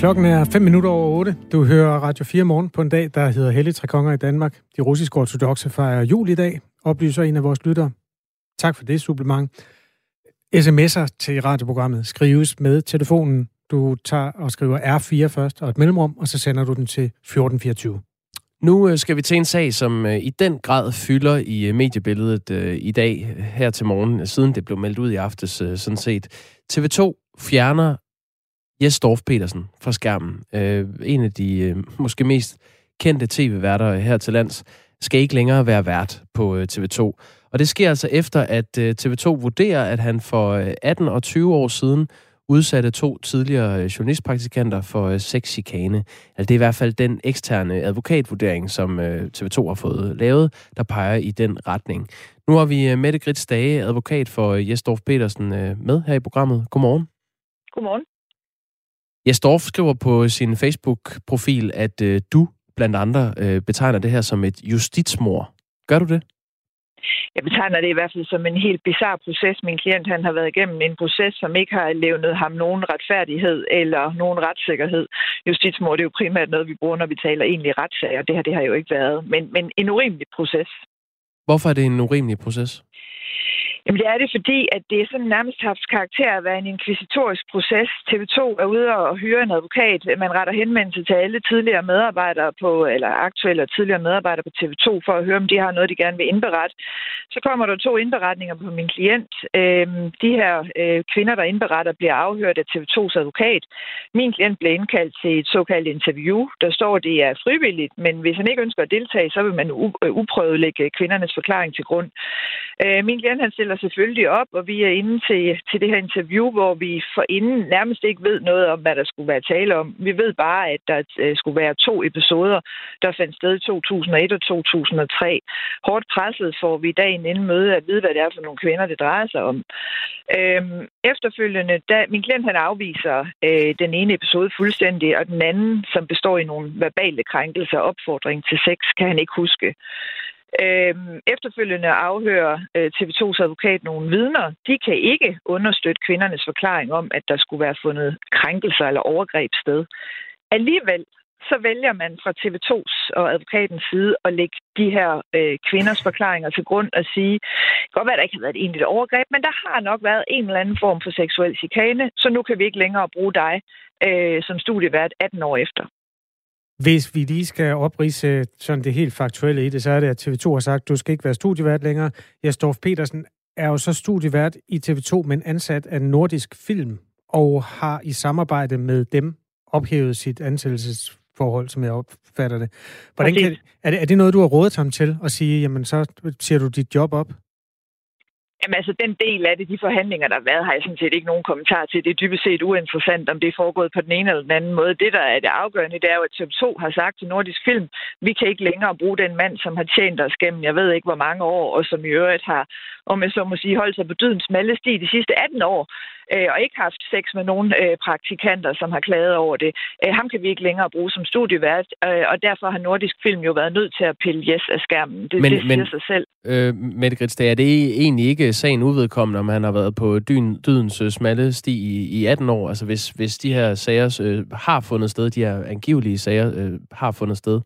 Klokken er 5 minutter over 8. Du hører Radio 4 morgen på en dag, der hedder Hellig Tre Konger i Danmark. De russiske ortodoxe fejrer jul i dag, oplyser en af vores lyttere. Tak for det supplement. SMS'er til radioprogrammet skrives med telefonen. Du tager og skriver R4 først og et mellemrum, og så sender du den til 1424. Nu øh, skal vi til en sag, som øh, i den grad fylder i øh, mediebilledet i dag her til morgen, siden det blev meldt ud i aftes sådan set. TV2 fjerner Jes Dorf Petersen fra skærmen. Øh, en af de øh, måske mest kendte tv-værter her til lands skal ikke længere være vært på øh, TV2. Og det sker altså efter, at TV2 vurderer, at han for 18 og 20 år siden udsatte to tidligere øh, journalistpraktikanter for øh, sexchikane. Altså det er i hvert fald den eksterne advokatvurdering, som øh, TV2 har fået lavet, der peger i den retning. Nu har vi Mette Grits Dage, advokat for Jesdorf Petersen, med her i programmet. Godmorgen. Godmorgen. Jesdorf skriver på sin Facebook-profil, at du blandt andre betegner det her som et justitsmor. Gør du det? Jeg betegner det i hvert fald som en helt bizarre proces. Min klient han har været igennem en proces, som ikke har levnet ham nogen retfærdighed eller nogen retssikkerhed. Justitsmord det er jo primært noget, vi bruger, når vi taler egentlig retssager. Det her det har jo ikke været. Men, men en urimelig proces. Hvorfor er det en urimelig proces? Jamen det er det, fordi at det er sådan nærmest haft karakter af at være en inkvisitorisk proces. TV2 er ude og hyre en advokat. Man retter henvendelse til alle tidligere medarbejdere på, eller aktuelle og tidligere medarbejdere på TV2 for at høre, om de har noget, de gerne vil indberette. Så kommer der to indberetninger på min klient. Øhm, de her øh, kvinder, der indberetter, bliver afhørt af TV2's advokat. Min klient bliver indkaldt til et såkaldt interview. Der står, at det er frivilligt, men hvis han ikke ønsker at deltage, så vil man øh, uprøvet lægge kvindernes forklaring til grund. Øh, min klient han stiller selvfølgelig op, og vi er inde til, til det her interview, hvor vi for inden nærmest ikke ved noget om, hvad der skulle være tale om. Vi ved bare, at der øh, skulle være to episoder, der fandt sted i 2001 og 2003. Hårdt presset får vi dagen inden møde at vide, hvad det er for nogle kvinder, det drejer sig om. Øhm, efterfølgende, da min klient han afviser øh, den ene episode fuldstændig, og den anden, som består i nogle verbale krænkelser og opfordring til sex, kan han ikke huske. Øhm, efterfølgende afhører øh, TV2's advokat nogle vidner. De kan ikke understøtte kvindernes forklaring om, at der skulle være fundet krænkelser eller overgreb sted. Alligevel så vælger man fra TV2's og advokatens side at lægge de her øh, kvinders forklaringer til grund og sige, godt være, der ikke har været et egentligt overgreb, men der har nok været en eller anden form for seksuel chikane, så nu kan vi ikke længere bruge dig øh, som studievært 18 år efter. Hvis vi lige skal oprise sådan det helt faktuelle i det, så er det, at TV2 har sagt, at du skal ikke være studievært længere. Jesdorf Petersen er jo så studievært i TV2, men ansat af Nordisk Film, og har i samarbejde med dem ophævet sit ansættelsesforhold, som jeg opfatter det. Hvordan kan, er, det er det noget, du har rådet ham til at sige, jamen så siger du dit job op? Jamen altså, den del af det, de forhandlinger, der har været, har jeg sådan set ikke nogen kommentar til. Det er dybest set uinteressant, om det er foregået på den ene eller den anden måde. Det, der er det afgørende, det er jo, at TV2 har sagt til Nordisk Film, vi kan ikke længere bruge den mand, som har tjent os gennem, jeg ved ikke hvor mange år, og som i øvrigt har, om jeg så må sige, holdt sig på dydens smalle sti de sidste 18 år, øh, og ikke haft sex med nogen øh, praktikanter, som har klaget over det. Øh, ham kan vi ikke længere bruge som studievært, øh, og derfor har Nordisk Film jo været nødt til at pille yes af skærmen. Det, men, det siger men, sig selv. Øh, Mette Grits, er det egentlig ikke sagen uvedkommende, om han har været på dyn, dydens øh, smalle sti i, i 18 år? Altså hvis, hvis de her sager øh, har fundet sted, de her angivelige sager øh, har fundet sted?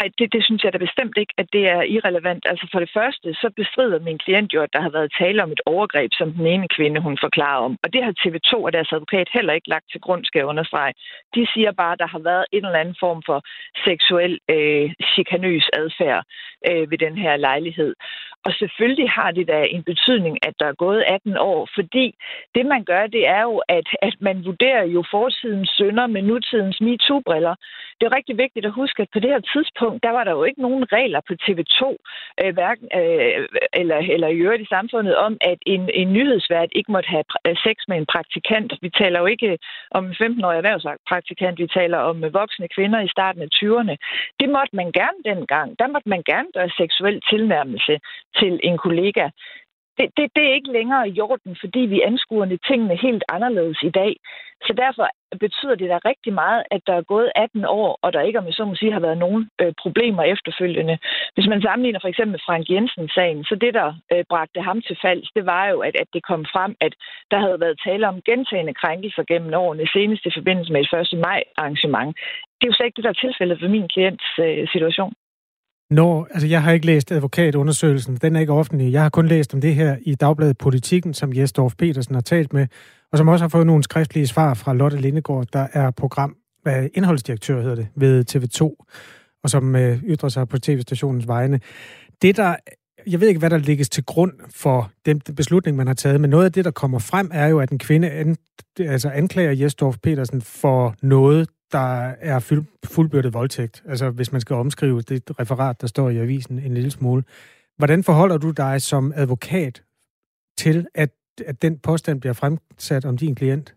Ej, det, det synes jeg da bestemt ikke, at det er irrelevant. Altså for det første, så bestrider min klient jo, at der har været tale om et overgreb, som den ene kvinde, hun forklarer om. Og det har TV2 og deres advokat heller ikke lagt til grund, skal jeg understrege. De siger bare, at der har været en eller anden form for seksuel øh, chikanøs adfærd øh, ved den her lejlighed. Og selvfølgelig har det da en betydning, at der er gået 18 år, fordi det, man gør, det er jo, at, at man vurderer jo fortidens sønder med nutidens MeToo-briller. Det er rigtig vigtigt at huske, at på det her tidspunkt, der var der jo ikke nogen regler på TV2, øh, hverken, øh, eller, eller i øvrigt i samfundet, om, at en, en nyhedsvært ikke måtte have sex med en praktikant. Vi taler jo ikke om en 15-årig erhvervspraktikant, vi taler om voksne kvinder i starten af 20'erne. Det måtte man gerne dengang. Der måtte man gerne gøre seksuel tilnærmelse til en kollega. det, det, det er ikke længere i orden, fordi vi anskuer tingene helt anderledes i dag. Så derfor betyder det da rigtig meget, at der er gået 18 år, og der ikke, om jeg så må sige, har været nogen øh, problemer efterfølgende. Hvis man sammenligner for eksempel Frank Jensen-sagen, så det, der øh, bragte ham til fald, det var jo, at, at det kom frem, at der havde været tale om gentagende krænkelser gennem årene, senest i forbindelse med et 1. maj arrangement. Det er jo slet ikke det, der er tilfældet for min klients øh, situation. Når, altså jeg har ikke læst advokatundersøgelsen, den er ikke offentlig. Jeg har kun læst om det her i Dagbladet Politikken, som Jesdorf Petersen har talt med, og som også har fået nogle skriftlige svar fra Lotte Lindegård, der er program, indholdsdirektør hedder det, ved TV2, og som øh, ytrer sig på tv-stationens vegne. Det der, jeg ved ikke, hvad der ligger til grund for den beslutning, man har taget, men noget af det, der kommer frem, er jo, at en kvinde an, altså anklager Jesdorf Petersen for noget, der er fuldbyrdet voldtægt. Altså hvis man skal omskrive det referat, der står i avisen en lille smule. Hvordan forholder du dig som advokat til, at, at den påstand bliver fremsat om din klient?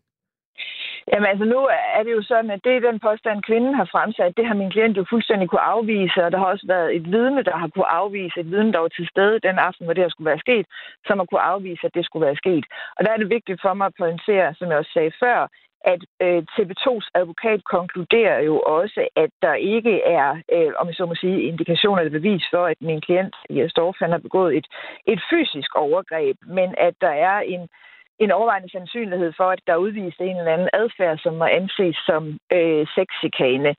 Jamen altså nu er det jo sådan, at det er den påstand, kvinden har fremsat. Det har min klient jo fuldstændig kunne afvise, og der har også været et vidne, der har kunne afvise, et vidne, der var til stede den aften, hvor det her skulle være sket, som har kunne afvise, at det skulle være sket. Og der er det vigtigt for mig at pointere, som jeg også sagde før, at øh, TB2's advokat konkluderer jo også, at der ikke er, øh, om jeg så må sige, indikationer eller bevis for, at min klient, Jes Dorf, han har begået et, et fysisk overgreb, men at der er en en overvejende sandsynlighed for, at der er udvist en eller anden adfærd, som må anses som øh, sexikane.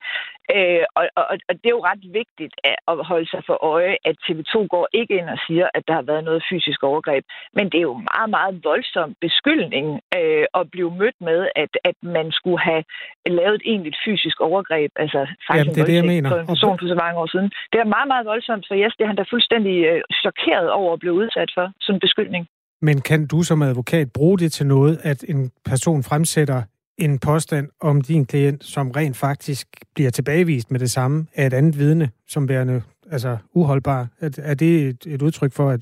Øh, og, og, og det er jo ret vigtigt at holde sig for øje, at TV2 går ikke ind og siger, at der har været noget fysisk overgreb. Men det er jo meget, meget voldsom beskyldning øh, at blive mødt med, at, at man skulle have lavet et egentligt fysisk overgreb. Altså faktisk Jamen, det er det, jeg mener. På en person for så mange år siden. Det er meget, meget voldsomt, så yes, det er han da fuldstændig øh, chokeret over at blive udsat for, som beskyldning. Men kan du som advokat bruge det til noget, at en person fremsætter en påstand om din klient, som rent faktisk bliver tilbagevist med det samme af et andet vidne, som værende altså, uholdbar? Er, er det et, et udtryk for, at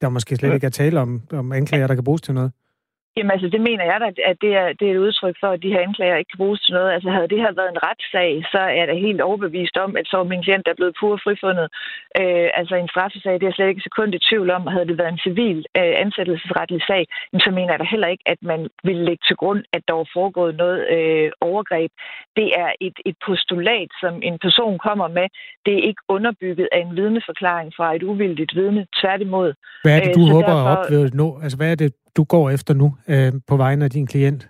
der måske slet ikke er tale om, om anklager, der kan bruges til noget? Jamen altså, det mener jeg da, at det er, det er et udtryk for, at de her anklager ikke kan bruges til noget. Altså, havde det her været en retssag, så er det helt overbevist om, at så var min klient, der er blevet pur frifundet. Øh, altså en straffesag, det er slet ikke sekund i tvivl om. Havde det været en civil øh, ansættelsesretlig sag, så mener jeg da heller ikke, at man ville lægge til grund, at der var foregået noget øh, overgreb. Det er et, et postulat, som en person kommer med. Det er ikke underbygget af en vidneforklaring fra et uvildigt vidne. Tværtimod. Hvad er det, du øh, håber derfor... at opnå? Altså, hvad er det, du går efter nu øh, på vegne af din klient?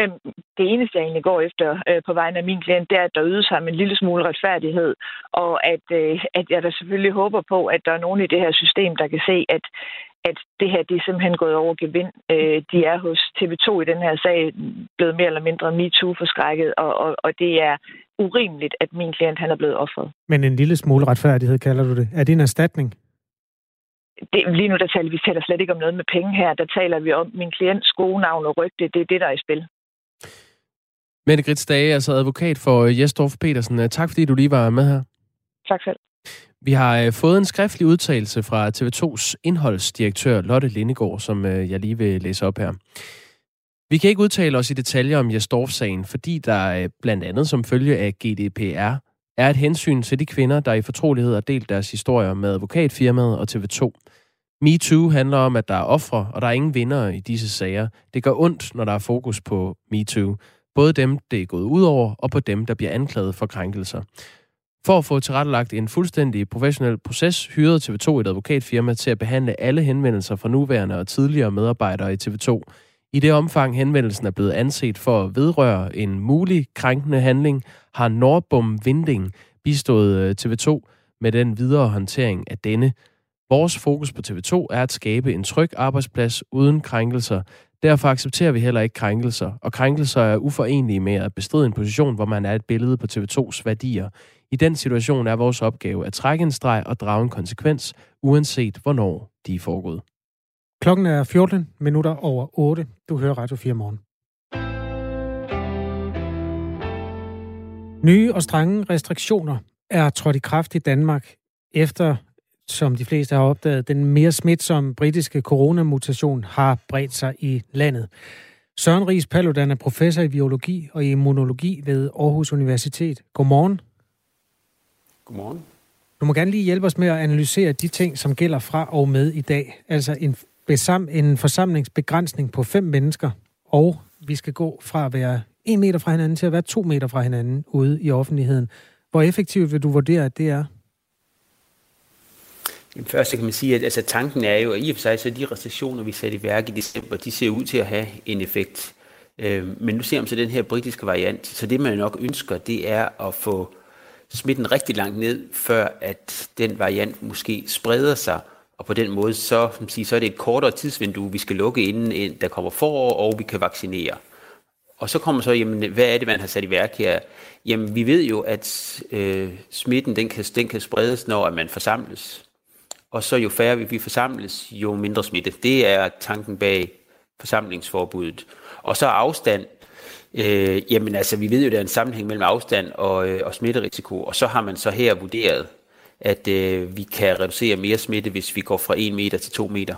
Øhm, det eneste, jeg egentlig går efter øh, på vegne af min klient, det er, at der ydes ham en lille smule retfærdighed, og at, øh, at jeg da selvfølgelig håber på, at der er nogen i det her system, der kan se, at, at det her det er simpelthen gået over gevind. Øh, de er hos TV2 i den her sag blevet mere eller mindre MeToo-forskrækket, og, og, og det er urimeligt, at min klient han er blevet offret. Men en lille smule retfærdighed, kalder du det. Er det en erstatning? Det, lige nu der taler vi taler slet ikke om noget med penge her. Der taler vi om min klients gode navn og rygte. Det er det, der er i spil. Mette Grits Dage, altså advokat for Jesdorf Petersen. Tak fordi du lige var med her. Tak selv. Vi har øh, fået en skriftlig udtalelse fra TV2's indholdsdirektør Lotte Lindegård, som øh, jeg lige vil læse op her. Vi kan ikke udtale os i detaljer om Jesdorf-sagen, fordi der øh, blandt andet som følge af GDPR er et hensyn til de kvinder, der i fortrolighed har delt deres historier med advokatfirmaet og TV2. MeToo handler om, at der er ofre, og der er ingen vinder i disse sager. Det gør ondt, når der er fokus på MeToo. Både dem, det er gået ud over, og på dem, der bliver anklaget for krænkelser. For at få tilrettelagt en fuldstændig professionel proces, hyrede TV2 et advokatfirma til at behandle alle henvendelser fra nuværende og tidligere medarbejdere i TV2. I det omfang henvendelsen er blevet anset for at vedrøre en mulig krænkende handling, har Norbom Vinding bistået øh, TV2 med den videre håndtering af denne. Vores fokus på TV2 er at skabe en tryg arbejdsplads uden krænkelser. Derfor accepterer vi heller ikke krænkelser, og krænkelser er uforenelige med at bestride en position, hvor man er et billede på TV2's værdier. I den situation er vores opgave at trække en streg og drage en konsekvens, uanset hvornår de er foregået. Klokken er 14 minutter over 8. Du hører Radio 4 morgen. Nye og strenge restriktioner er trådt i kraft i Danmark efter, som de fleste har opdaget, den mere smitsomme britiske coronamutation har bredt sig i landet. Søren Ries Paludan er professor i biologi og immunologi ved Aarhus Universitet. Godmorgen. Godmorgen. Du må gerne lige hjælpe os med at analysere de ting, som gælder fra og med i dag. Altså en besam, en forsamlingsbegrænsning på fem mennesker, og vi skal gå fra at være en meter fra hinanden til at være to meter fra hinanden ude i offentligheden. Hvor effektivt vil du vurdere, at det er? Jamen først kan man sige, at altså, tanken er jo, at i og for sig, så de restriktioner, vi satte i værk i december, de ser ud til at have en effekt. Øh, men nu ser man så den her britiske variant, så det man nok ønsker, det er at få smitten rigtig langt ned, før at den variant måske spreder sig, og på den måde, så, som siger, så er det et kortere tidsvindue, vi skal lukke inden der kommer forår, og vi kan vaccinere. Og så kommer så, jamen, hvad er det, man har sat i værk her? Jamen, vi ved jo, at øh, smitten, den kan, den kan spredes, når man forsamles. Og så jo færre vi forsamles, jo mindre smitte. Det er tanken bag forsamlingsforbuddet. Og så afstand. Øh, jamen altså, vi ved jo, at der er en sammenhæng mellem afstand og, øh, og smitterisiko. Og så har man så her vurderet, at øh, vi kan reducere mere smitte, hvis vi går fra 1 meter til 2 meter.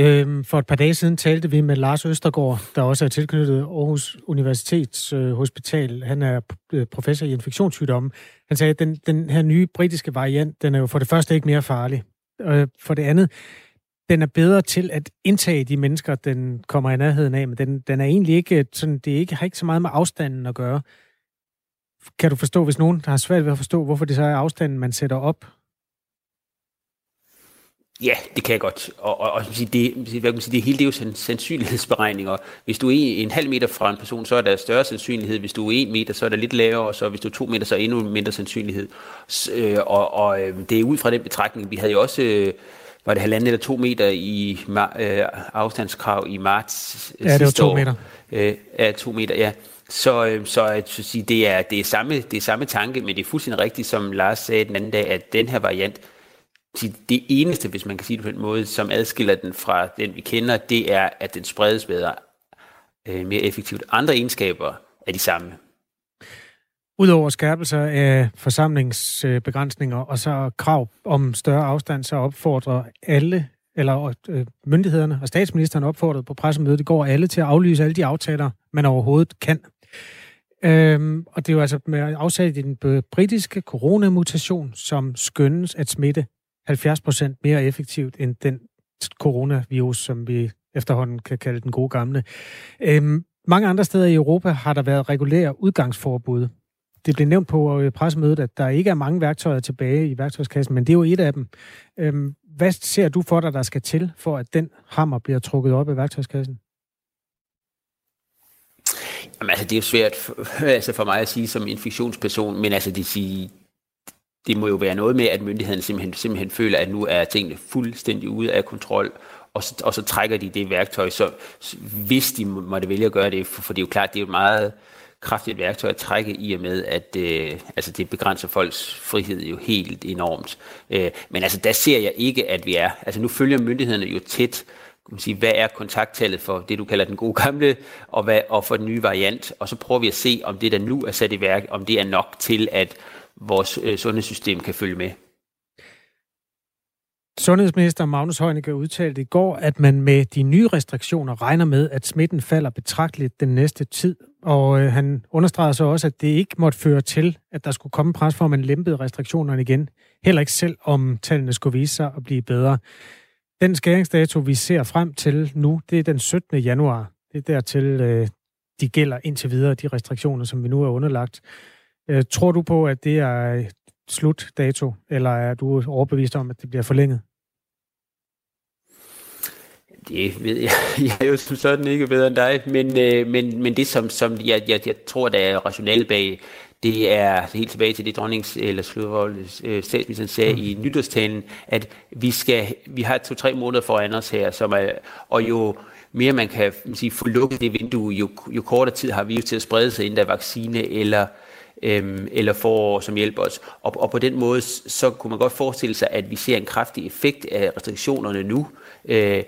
Øhm, for et par dage siden talte vi med Lars Østergaard, der også er tilknyttet Aarhus Universitets øh, Hospital. Han er øh, professor i infektionssygdomme. Han sagde, at den, den her nye britiske variant, den er jo for det første ikke mere farlig. Og øh, for det andet, den er bedre til at indtage de mennesker, den kommer i nærheden af, men den, den er egentlig ikke sådan, det er ikke, har ikke så meget med afstanden at gøre. Kan du forstå, hvis nogen har svært ved at forstå, hvorfor det så er afstanden, man sætter op Ja, det kan jeg godt. Og, og, og det, hvad kan man sige, det hele det er jo sandsynlighedsberegninger. Hvis du er en halv meter fra en person, så er der større sandsynlighed. Hvis du er en meter, så er der lidt lavere, og så hvis du er to meter, så er endnu mindre sandsynlighed. Øh, og, og øh, det er ud fra den betragtning. Vi havde jo også, øh, var det halvanden eller to meter i afstandskrav i marts ja, det var to år. meter. Ja, to meter, ja. Så, så at sige, det, er, det, er samme, det er samme tanke, men det er fuldstændig rigtigt, som Lars sagde den anden dag, at den her variant, det eneste, hvis man kan sige det på den måde, som adskiller den fra den, vi kender, det er, at den spredes bedre, øh, mere effektivt. Andre egenskaber er de samme. Udover skærpelser af forsamlingsbegrænsninger øh, og så krav om større afstand, så opfordrer alle, eller øh, myndighederne og statsministeren opfordrede på pressemødet i går alle til at aflyse alle de aftaler, man overhovedet kan. Øhm, og det er jo altså med afsat i den britiske coronamutation, som skønnes at smitte 70 procent mere effektivt end den coronavirus, som vi efterhånden kan kalde den gode gamle. Øhm, mange andre steder i Europa har der været regulære udgangsforbud. Det blev nævnt på øh, pressemødet, at der ikke er mange værktøjer tilbage i værktøjskassen, men det er jo et af dem. Øhm, hvad ser du for dig, der skal til, for at den hammer bliver trukket op i værktøjskassen? Jamen, altså, det er jo svært for, altså for mig at sige som infektionsperson, men altså, det, sige, det må jo være noget med, at myndighederne simpelthen, simpelthen føler, at nu er tingene fuldstændig ude af kontrol, og så, og så trækker de det værktøj, så hvis de måtte vælge at gøre det, for, for det er jo klart, det er jo et meget kraftigt værktøj at trække i og med, at øh, altså det begrænser folks frihed jo helt enormt. Øh, men altså der ser jeg ikke, at vi er. Altså nu følger myndighederne jo tæt, kan man sige, hvad er kontakttallet for det, du kalder den gode gamle, og, hvad, og for den nye variant, og så prøver vi at se, om det, der nu er sat i værk, om det er nok til, at vores øh, sundhedssystem kan følge med. Sundhedsminister Magnus Heunicke udtalte i går, at man med de nye restriktioner regner med, at smitten falder betragteligt den næste tid. Og øh, han understregede så også, at det ikke måtte føre til, at der skulle komme pres for, at man lempede restriktionerne igen. Heller ikke selv, om tallene skulle vise sig at blive bedre. Den skæringsdato, vi ser frem til nu, det er den 17. januar. Det er dertil, øh, de gælder indtil videre, de restriktioner, som vi nu er underlagt. Øh, tror du på, at det er slutdato, eller er du overbevist om, at det bliver forlænget? Det ved jeg. Jeg er jo som sådan ikke bedre end dig, men, øh, men, men det, som, som jeg, jeg, jeg tror, der er rationale bag, det er helt tilbage til det, dronnings, eller øh, statsministeren sagde mm. i nytårstalen, at vi, skal, vi har to-tre måneder foran os her, som er, og jo mere man kan sige, få lukket det vindue, jo, jo kortere tid har vi jo til at sprede sig, inden der er vaccine eller øhm, eller forår, som hjælper os. Og, og på den måde, så kunne man godt forestille sig, at vi ser en kraftig effekt af restriktionerne nu. Øh,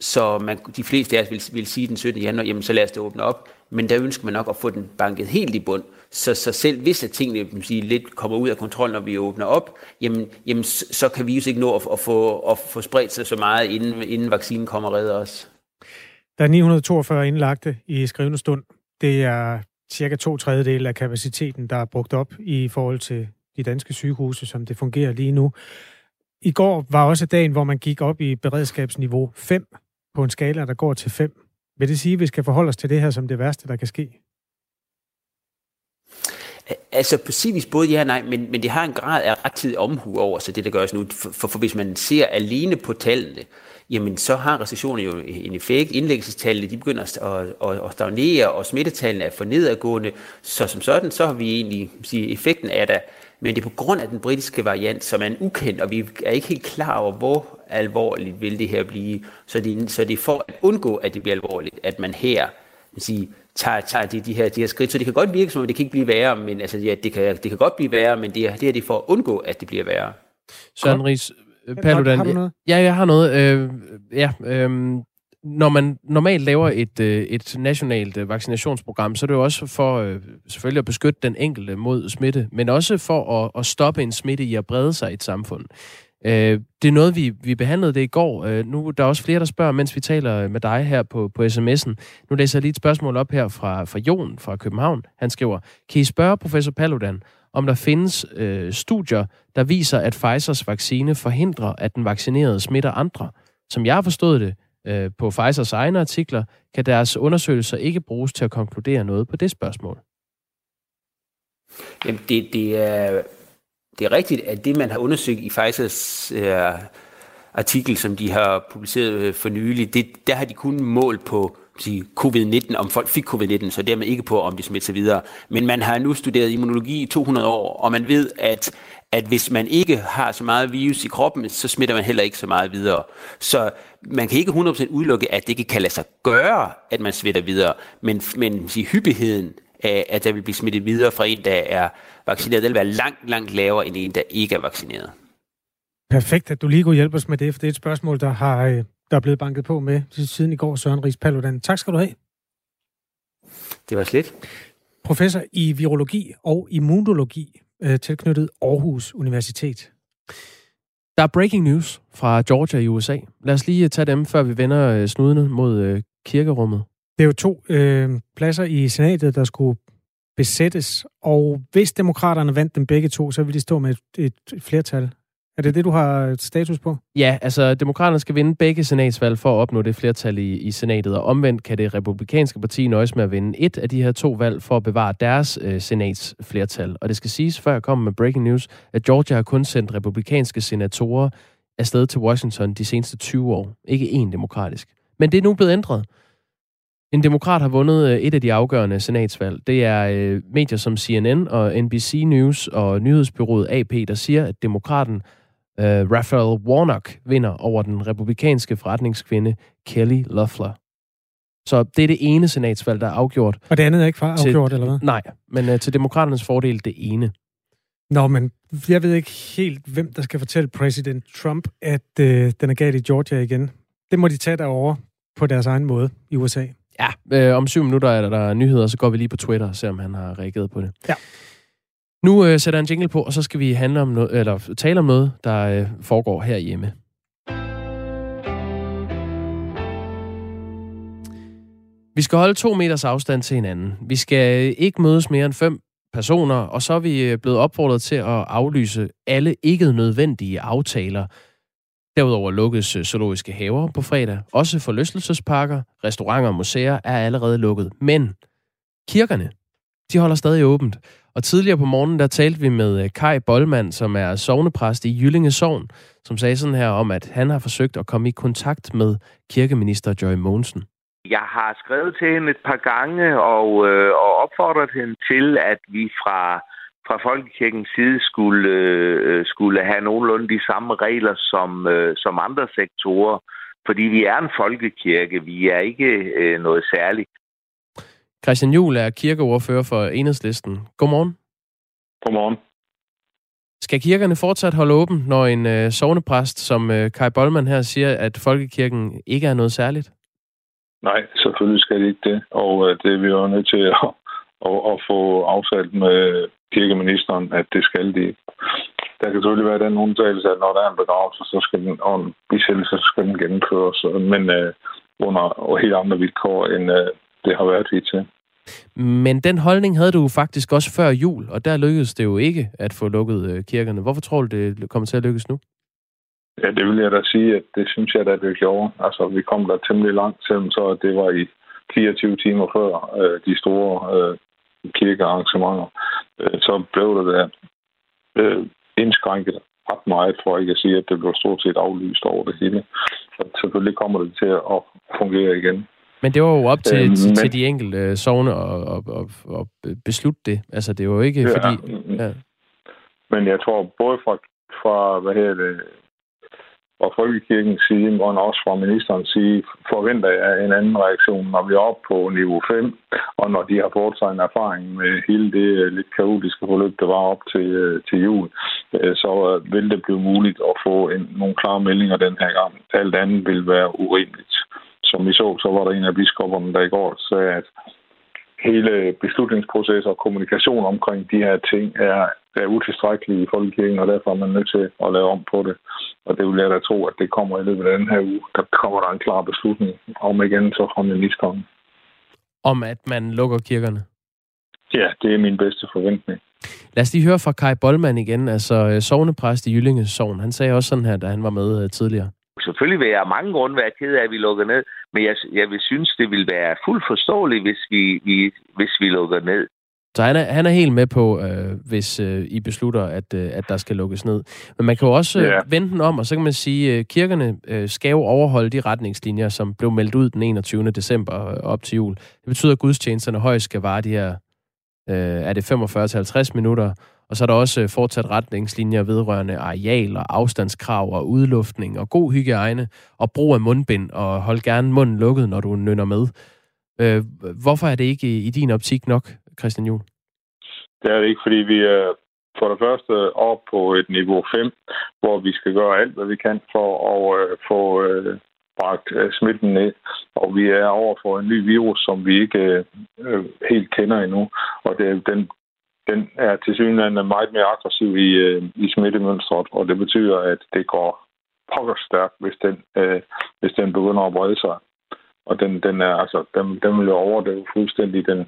så man, de fleste af os vil, vil sige den 17. januar, jamen så lad os det åbne op. Men der ønsker man nok at få den banket helt i bund. Så, så selv hvis at tingene man sige, lidt kommer ud af kontrol, når vi åbner op, jamen, jamen så kan vi jo ikke nå at, at, få, at få spredt sig så meget, inden, inden vaccinen kommer og redder os. Der er 942 indlagte i skrivende stund. Det er cirka to tredjedel af kapaciteten, der er brugt op i forhold til de danske sygehuse, som det fungerer lige nu. I går var også dagen, hvor man gik op i beredskabsniveau 5 på en skala, der går til 5. Vil det sige, at vi skal forholde os til det her som det værste, der kan ske? Altså på vis både ja og nej, men, men det har en grad af rettidig omhu over sig, det der gøres nu. For, for, for hvis man ser alene på tallene, jamen så har recessionen jo en effekt. Indlæggelsestallene de begynder at, at, at stagnere, og smittetallene er for nedadgående. Så som sådan, så har vi egentlig sige, effekten af der. Men det er på grund af den britiske variant, som er en ukendt, og vi er ikke helt klar over, hvor alvorligt vil det her blive. Så det, så det er for at undgå, at det bliver alvorligt, at man her sige, tager, tager de, de, her, de her skridt. Så det kan godt virke som om, det kan ikke blive værre, men altså, ja, det, kan, det kan godt blive værre, men det her det er for at undgå, at det bliver værre. Søren Ries, Paludan, har du noget? Ja, jeg har noget. Øh, ja, øh, når man normalt laver et, øh, et nationalt øh, vaccinationsprogram, så er det jo også for øh, selvfølgelig at beskytte den enkelte mod smitte, men også for at, at stoppe en smitte i at brede sig i et samfund. Øh, det er noget, vi, vi behandlede det i går. Øh, nu der er også flere, der spørger, mens vi taler med dig her på, på sms'en. Nu læser jeg lige et spørgsmål op her fra, fra Jon fra København. Han skriver, kan I spørge professor Paludan, om der findes øh, studier, der viser, at Pfizers vaccine forhindrer, at den vaccinerede smitter andre? Som jeg har forstået det øh, på Pfizers egne artikler, kan deres undersøgelser ikke bruges til at konkludere noget på det spørgsmål. Jamen, det, det er det er rigtigt, at det, man har undersøgt i Pfizers øh, artikel, som de har publiceret øh, for nylig, det, der har de kun målt på sige, covid-19, om folk fik covid-19, så dermed ikke på, om de smitter sig videre. Men man har nu studeret immunologi i 200 år, og man ved, at, at hvis man ikke har så meget virus i kroppen, så smitter man heller ikke så meget videre. Så man kan ikke 100% udelukke, at det ikke kan lade sig gøre, at man smitter videre, men, men sige, hyppigheden af, at der vil blive smittet videre fra en, der er vaccineret, den vil være langt, langt lavere end en, der ikke er vaccineret. Perfekt, at du lige kunne hjælpe os med det, for det er et spørgsmål, der har øh, der er blevet banket på med siden i går, Søren Ries Paludan. Tak skal du have. Det var slet. Professor i virologi og immunologi øh, tilknyttet Aarhus Universitet. Der er breaking news fra Georgia i USA. Lad os lige tage dem, før vi vender øh, snudene mod kirkerummet. Det er jo to øh, pladser i senatet, der skulle besættes, og hvis demokraterne vandt dem begge to, så ville de stå med et, et flertal. Er det det, du har status på? Ja, altså demokraterne skal vinde begge senatsvalg for at opnå det flertal i, i senatet, og omvendt kan det republikanske parti nøjes med at vinde et af de her to valg for at bevare deres øh, senatsflertal. Og det skal siges, før jeg kommer med breaking news, at Georgia har kun sendt republikanske senatorer afsted til Washington de seneste 20 år. Ikke én demokratisk. Men det er nu blevet ændret. En demokrat har vundet øh, et af de afgørende senatsvalg. Det er øh, medier som CNN og NBC News og nyhedsbyrået AP, der siger, at demokraten uh, Raphael Warnock vinder over den republikanske forretningskvinde Kelly Loeffler. Så det er det ene senatsvalg, der er afgjort. Og det andet er ikke afgjort, til, eller hvad? Nej, men uh, til demokraternes fordel det ene. Nå, men jeg ved ikke helt, hvem der skal fortælle præsident Trump, at uh, den er galt i Georgia igen. Det må de tage derovre på deres egen måde i USA. Ja, øh, om syv minutter er der, der er nyheder, så går vi lige på Twitter og ser, om han har reageret på det. Ja. Nu øh, sætter jeg en jingle på, og så skal vi handle om noget, eller tale om noget, der øh, foregår herhjemme. Vi skal holde to meters afstand til hinanden. Vi skal øh, ikke mødes mere end fem personer, og så er vi øh, blevet opfordret til at aflyse alle ikke nødvendige aftaler, Derudover lukkes øh, zoologiske haver på fredag. Også forlystelsesparker, restauranter og museer er allerede lukket. Men kirkerne, de holder stadig åbent. Og tidligere på morgenen, der talte vi med øh, Kai Bollmann, som er sovnepræst i Jyllinge Sogn, som sagde sådan her om, at han har forsøgt at komme i kontakt med kirkeminister Joy Mogensen. Jeg har skrevet til hende et par gange og, øh, og opfordret hende til, at vi fra fra folkekirkens side skulle, øh, skulle have nogenlunde de samme regler som, øh, som andre sektorer. Fordi vi er en folkekirke, vi er ikke øh, noget særligt. Christian Juhl er kirkeordfører for Enhedslisten. Godmorgen. Godmorgen. Skal kirkerne fortsat holde åben, når en øh, sovnepræst som øh, Kai Bollmann her siger, at folkekirken ikke er noget særligt? Nej, selvfølgelig skal det ikke det. Og øh, det er vi jo nødt til at, at, at få aftalt med kirkeministeren, at det skal de Der kan selvfølgelig være den undtagelse, at når der er en begravelse, så skal den, og en bisættelse, så skal den gennemføres, men øh, under helt andre vilkår, end øh, det har været til. Men den holdning havde du faktisk også før jul, og der lykkedes det jo ikke at få lukket øh, kirkerne. Hvorfor tror du, det kommer til at lykkes nu? Ja, det vil jeg da sige, at det synes jeg da, det gjorde. Altså, vi kom der temmelig langt, selvom så det var i 24 timer før øh, de store øh, kirkearrangementer. Øh, så blev det der øh, indskrænket ret meget, for ikke at sige, at det blev stort set aflyst over det hele. Så selvfølgelig kommer det til at fungere igen. Men det var jo op til, øh, men, til de enkelte sovne at, at, at, at beslutte det. Altså, det var jo ikke ja, fordi... Ja. Men jeg tror, både fra, fra hvad her det, fra Folkekirkens side, og også fra ministerens side, forventer jeg en anden reaktion, når vi er oppe på niveau 5, og når de har fået sig en erfaring med hele det øh, lidt kaotiske forløb, der var op til, øh, til jul, øh, så vil det blive muligt at få en, nogle klare meldinger den her gang. Alt andet vil være urimeligt. Som vi så, så var der en af biskopperne, der i går sagde, at hele beslutningsproces og kommunikation omkring de her ting er, er utilstrækkelige i folkekirken, og derfor er man nødt til at lave om på det. Og det vil jeg da tro, at det kommer i løbet af den her uge. Der kommer der en klar beslutning om igen så fra ministeren. Om at man lukker kirkerne? Ja, det er min bedste forventning. Lad os lige høre fra Kai Bollmann igen, altså øh, sovnepræst i Jyllinge Sovn. Han sagde også sådan her, da han var med øh, tidligere. Selvfølgelig vil jeg af mange grunde være ked af, at vi lukker ned, men jeg, jeg vil synes, det vil være fuldt forståeligt, hvis vi, vi, hvis vi lukker ned. Så han er, han er helt med på, øh, hvis øh, I beslutter, at, øh, at der skal lukkes ned. Men man kan jo også øh, ja. vende den om, og så kan man sige, at øh, kirkerne øh, skal jo overholde de retningslinjer, som blev meldt ud den 21. december øh, op til jul. Det betyder, at gudstjenesterne højst skal vare de her, øh, er det 45-50 minutter, og så er der også øh, fortsat retningslinjer vedrørende arealer, afstandskrav og udluftning og god hygiejne og brug af mundbind og hold gerne munden lukket, når du nynner med. Øh, hvorfor er det ikke i din optik nok, Christian Juhl? Det er det ikke, fordi vi er for det første op på et niveau 5, hvor vi skal gøre alt, hvad vi kan for at øh, få øh, bragt øh, smitten ned. Og vi er over for en ny virus, som vi ikke øh, øh helt kender endnu. Og det, den den er til synligheden meget mere aggressiv i, øh, i smittemønstret, og det betyder, at det går pokker stærkt, hvis den, øh, hvis den begynder at brede sig. Og den, den, er, altså, den, den vil jo overdøve fuldstændig den,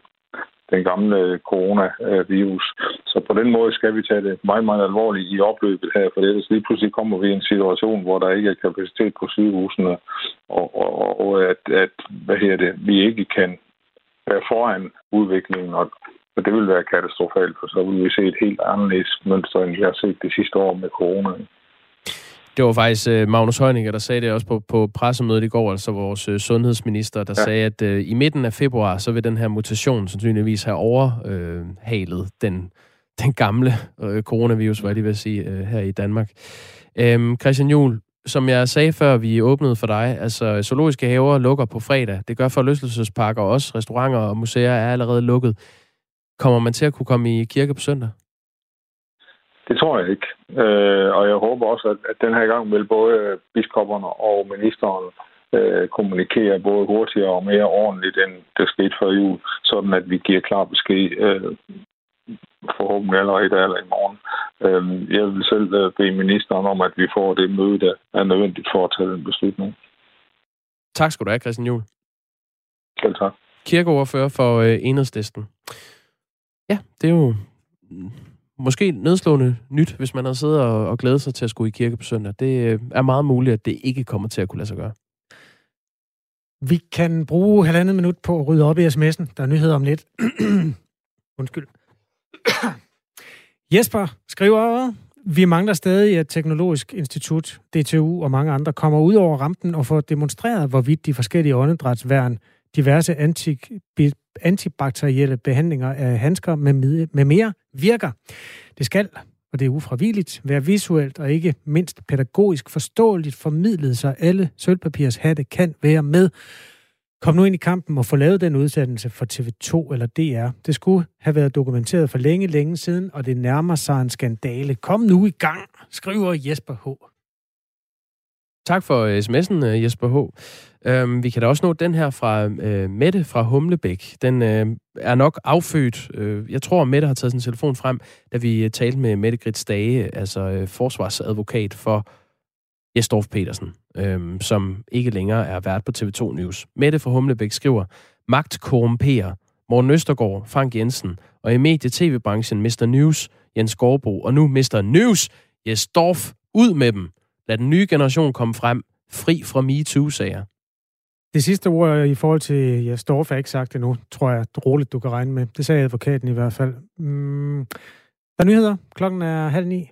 den gamle øh, coronavirus. Så på den måde skal vi tage det meget, meget alvorligt i opløbet her, for ellers lige pludselig kommer vi i en situation, hvor der ikke er kapacitet på sygehusene, og, og, og at, at hvad her det, vi ikke kan være foran udviklingen, og, så det vil være katastrofalt, for så vil vi se et helt anderledes mønster, end vi har set det sidste år med corona. Det var faktisk uh, Magnus Heunicke, der sagde det også på, på pressemødet i går, altså vores uh, sundhedsminister, der ja. sagde, at uh, i midten af februar, så vil den her mutation sandsynligvis have overhalet uh, den, den gamle uh, coronavirus, hvad jeg vil sige, uh, her i Danmark. Um, Christian Juhl, som jeg sagde før, vi åbnede for dig, altså zoologiske haver lukker på fredag. Det gør forlystelsesparker også. Restauranter og museer er allerede lukket. Kommer man til at kunne komme i kirke på søndag? Det tror jeg ikke. Øh, og jeg håber også, at, at den her gang vil både biskopperne og ministeren øh, kommunikere både hurtigere og mere ordentligt, end det skete før jul, sådan at vi giver klar besked øh, forhåbentlig allerede eller i morgen. Øh, jeg vil selv øh, bede ministeren om, at vi får det møde, der er nødvendigt for at tage den beslutning. Tak skal du have, Christian Juhl. Selv tak. Kirkeordfører for øh, Enhedslisten. Ja, det er jo mm, måske nedslående nyt, hvis man har siddet og, og glædet sig til at skulle i kirke på søndag. Det øh, er meget muligt, at det ikke kommer til at kunne lade sig gøre. Vi kan bruge halvandet minut på at rydde op i sms'en. Der er nyheder om lidt. Undskyld. Jesper skriver, vi mangler stadig, at Teknologisk Institut, DTU og mange andre kommer ud over rampen og får demonstreret, hvorvidt de forskellige åndedrætsværn diverse antibakterielle behandlinger af handsker med, med mere virker. Det skal, og det er ufravilligt, være visuelt og ikke mindst pædagogisk forståeligt formidlet, så alle sølvpapirs hatte kan være med. Kom nu ind i kampen og få lavet den udsendelse for TV2 eller DR. Det skulle have været dokumenteret for længe, længe siden, og det nærmer sig en skandale. Kom nu i gang, skriver Jesper H. Tak for øh, sms'en, øh, Jesper H. Øhm, vi kan da også nå den her fra øh, Mette fra Humlebæk. Den øh, er nok affødt. Øh, jeg tror, Mette har taget sin telefon frem, da vi øh, talte med Mette Grits Dage, altså øh, forsvarsadvokat for Jesdorf Petersen, øh, som ikke længere er vært på TV2 News. Mette fra Humlebæk skriver, magt korrumperer. Morten Østergaard, Frank Jensen, og i medie-tv-branchen Mr. News, Jens Gårdbo, og nu Mr. News, Jesdorf, ud med dem. Lad den nye generation komme frem, fri fra MeToo-sager. Det sidste ord i forhold til ja, Storff har ikke sagt nu tror jeg roligt, du kan regne med. Det sagde advokaten i hvert fald. Mm. Der er nyheder. Klokken er halv ni.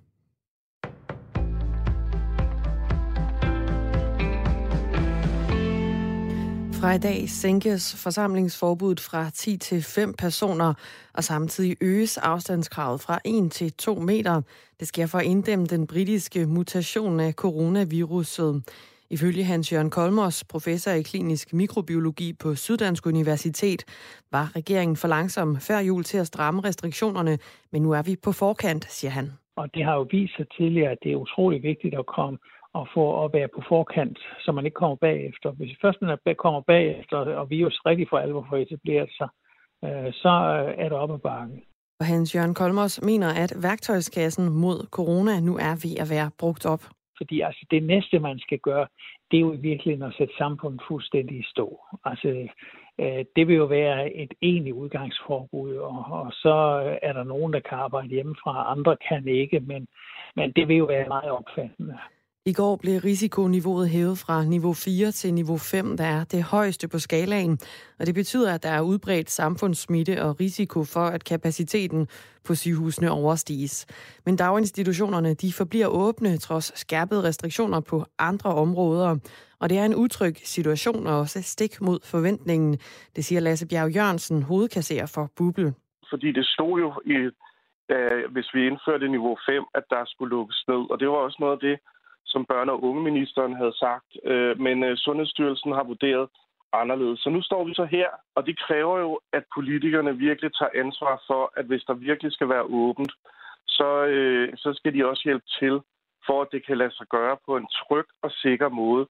Fra i dag sænkes forsamlingsforbuddet fra 10 til 5 personer, og samtidig øges afstandskravet fra 1 til 2 meter. Det sker for at inddæmme den britiske mutation af coronaviruset. Ifølge Hans Jørgen Kolmos, professor i klinisk mikrobiologi på Syddansk Universitet, var regeringen for langsom før jul til at stramme restriktionerne, men nu er vi på forkant, siger han. Og det har jo vist sig tidligere, at det er utrolig vigtigt at komme og få at være på forkant, så man ikke kommer bagefter. Hvis først man kommer bagefter, og virus rigtig for alvor får etableret sig, øh, så er det op ad bakken. Og Hans Jørgen Kolmos mener, at værktøjskassen mod corona nu er ved at være brugt op. Fordi altså, det næste, man skal gøre, det er jo i virkeligheden at sætte samfundet fuldstændig i stå. Altså, øh, det vil jo være et egentligt udgangsforbud, og, og så er der nogen, der kan arbejde hjemmefra, andre kan ikke, men, men det vil jo være meget opfattende. I går blev risikoniveauet hævet fra niveau 4 til niveau 5, der er det højeste på skalaen, og det betyder, at der er udbredt samfundssmitte og risiko for, at kapaciteten på sygehusene overstiges. Men daginstitutionerne de forbliver åbne trods skærpede restriktioner på andre områder, og det er en utryg situation og også stik mod forventningen, det siger Lasse Bjerg Jørgensen, hovedkasserer for Bubble. Fordi det stod jo i, hvis vi indførte niveau 5, at der skulle lukkes ned, og det var også noget af det, som børne- og ungeministeren havde sagt, øh, men øh, Sundhedsstyrelsen har vurderet anderledes. Så nu står vi så her, og det kræver jo, at politikerne virkelig tager ansvar for, at hvis der virkelig skal være åbent, så, øh, så skal de også hjælpe til, for at det kan lade sig gøre på en tryg og sikker måde.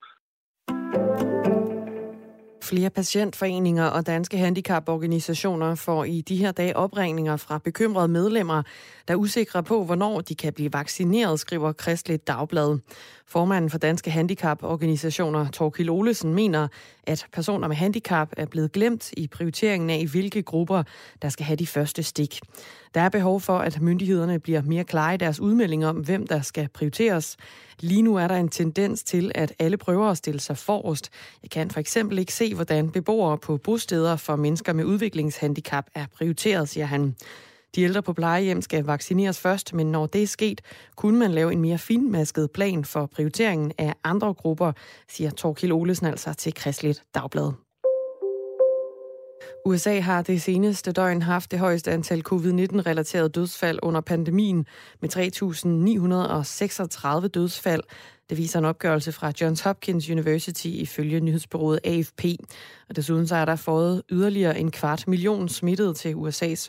Flere patientforeninger og danske handicaporganisationer får i de her dage opringninger fra bekymrede medlemmer, der er usikre på, hvornår de kan blive vaccineret, skriver Kristeligt Dagblad. Formanden for Danske Handicaporganisationer, Torkil Olesen, mener, at personer med handicap er blevet glemt i prioriteringen af, i hvilke grupper, der skal have de første stik. Der er behov for, at myndighederne bliver mere klare i deres udmelding om, hvem der skal prioriteres. Lige nu er der en tendens til, at alle prøver at stille sig forrest. Jeg kan for eksempel ikke se, hvordan beboere på bosteder for mennesker med udviklingshandicap er prioriteret, siger han. De ældre på plejehjem skal vaccineres først, men når det er sket, kunne man lave en mere finmasket plan for prioriteringen af andre grupper, siger Torkil Olesen altså til Kristligt Dagblad. USA har det seneste døgn haft det højeste antal covid-19-relaterede dødsfald under pandemien med 3.936 dødsfald. Det viser en opgørelse fra Johns Hopkins University ifølge nyhedsbyrået AFP. Og desuden så er der fået yderligere en kvart million smittede til USA's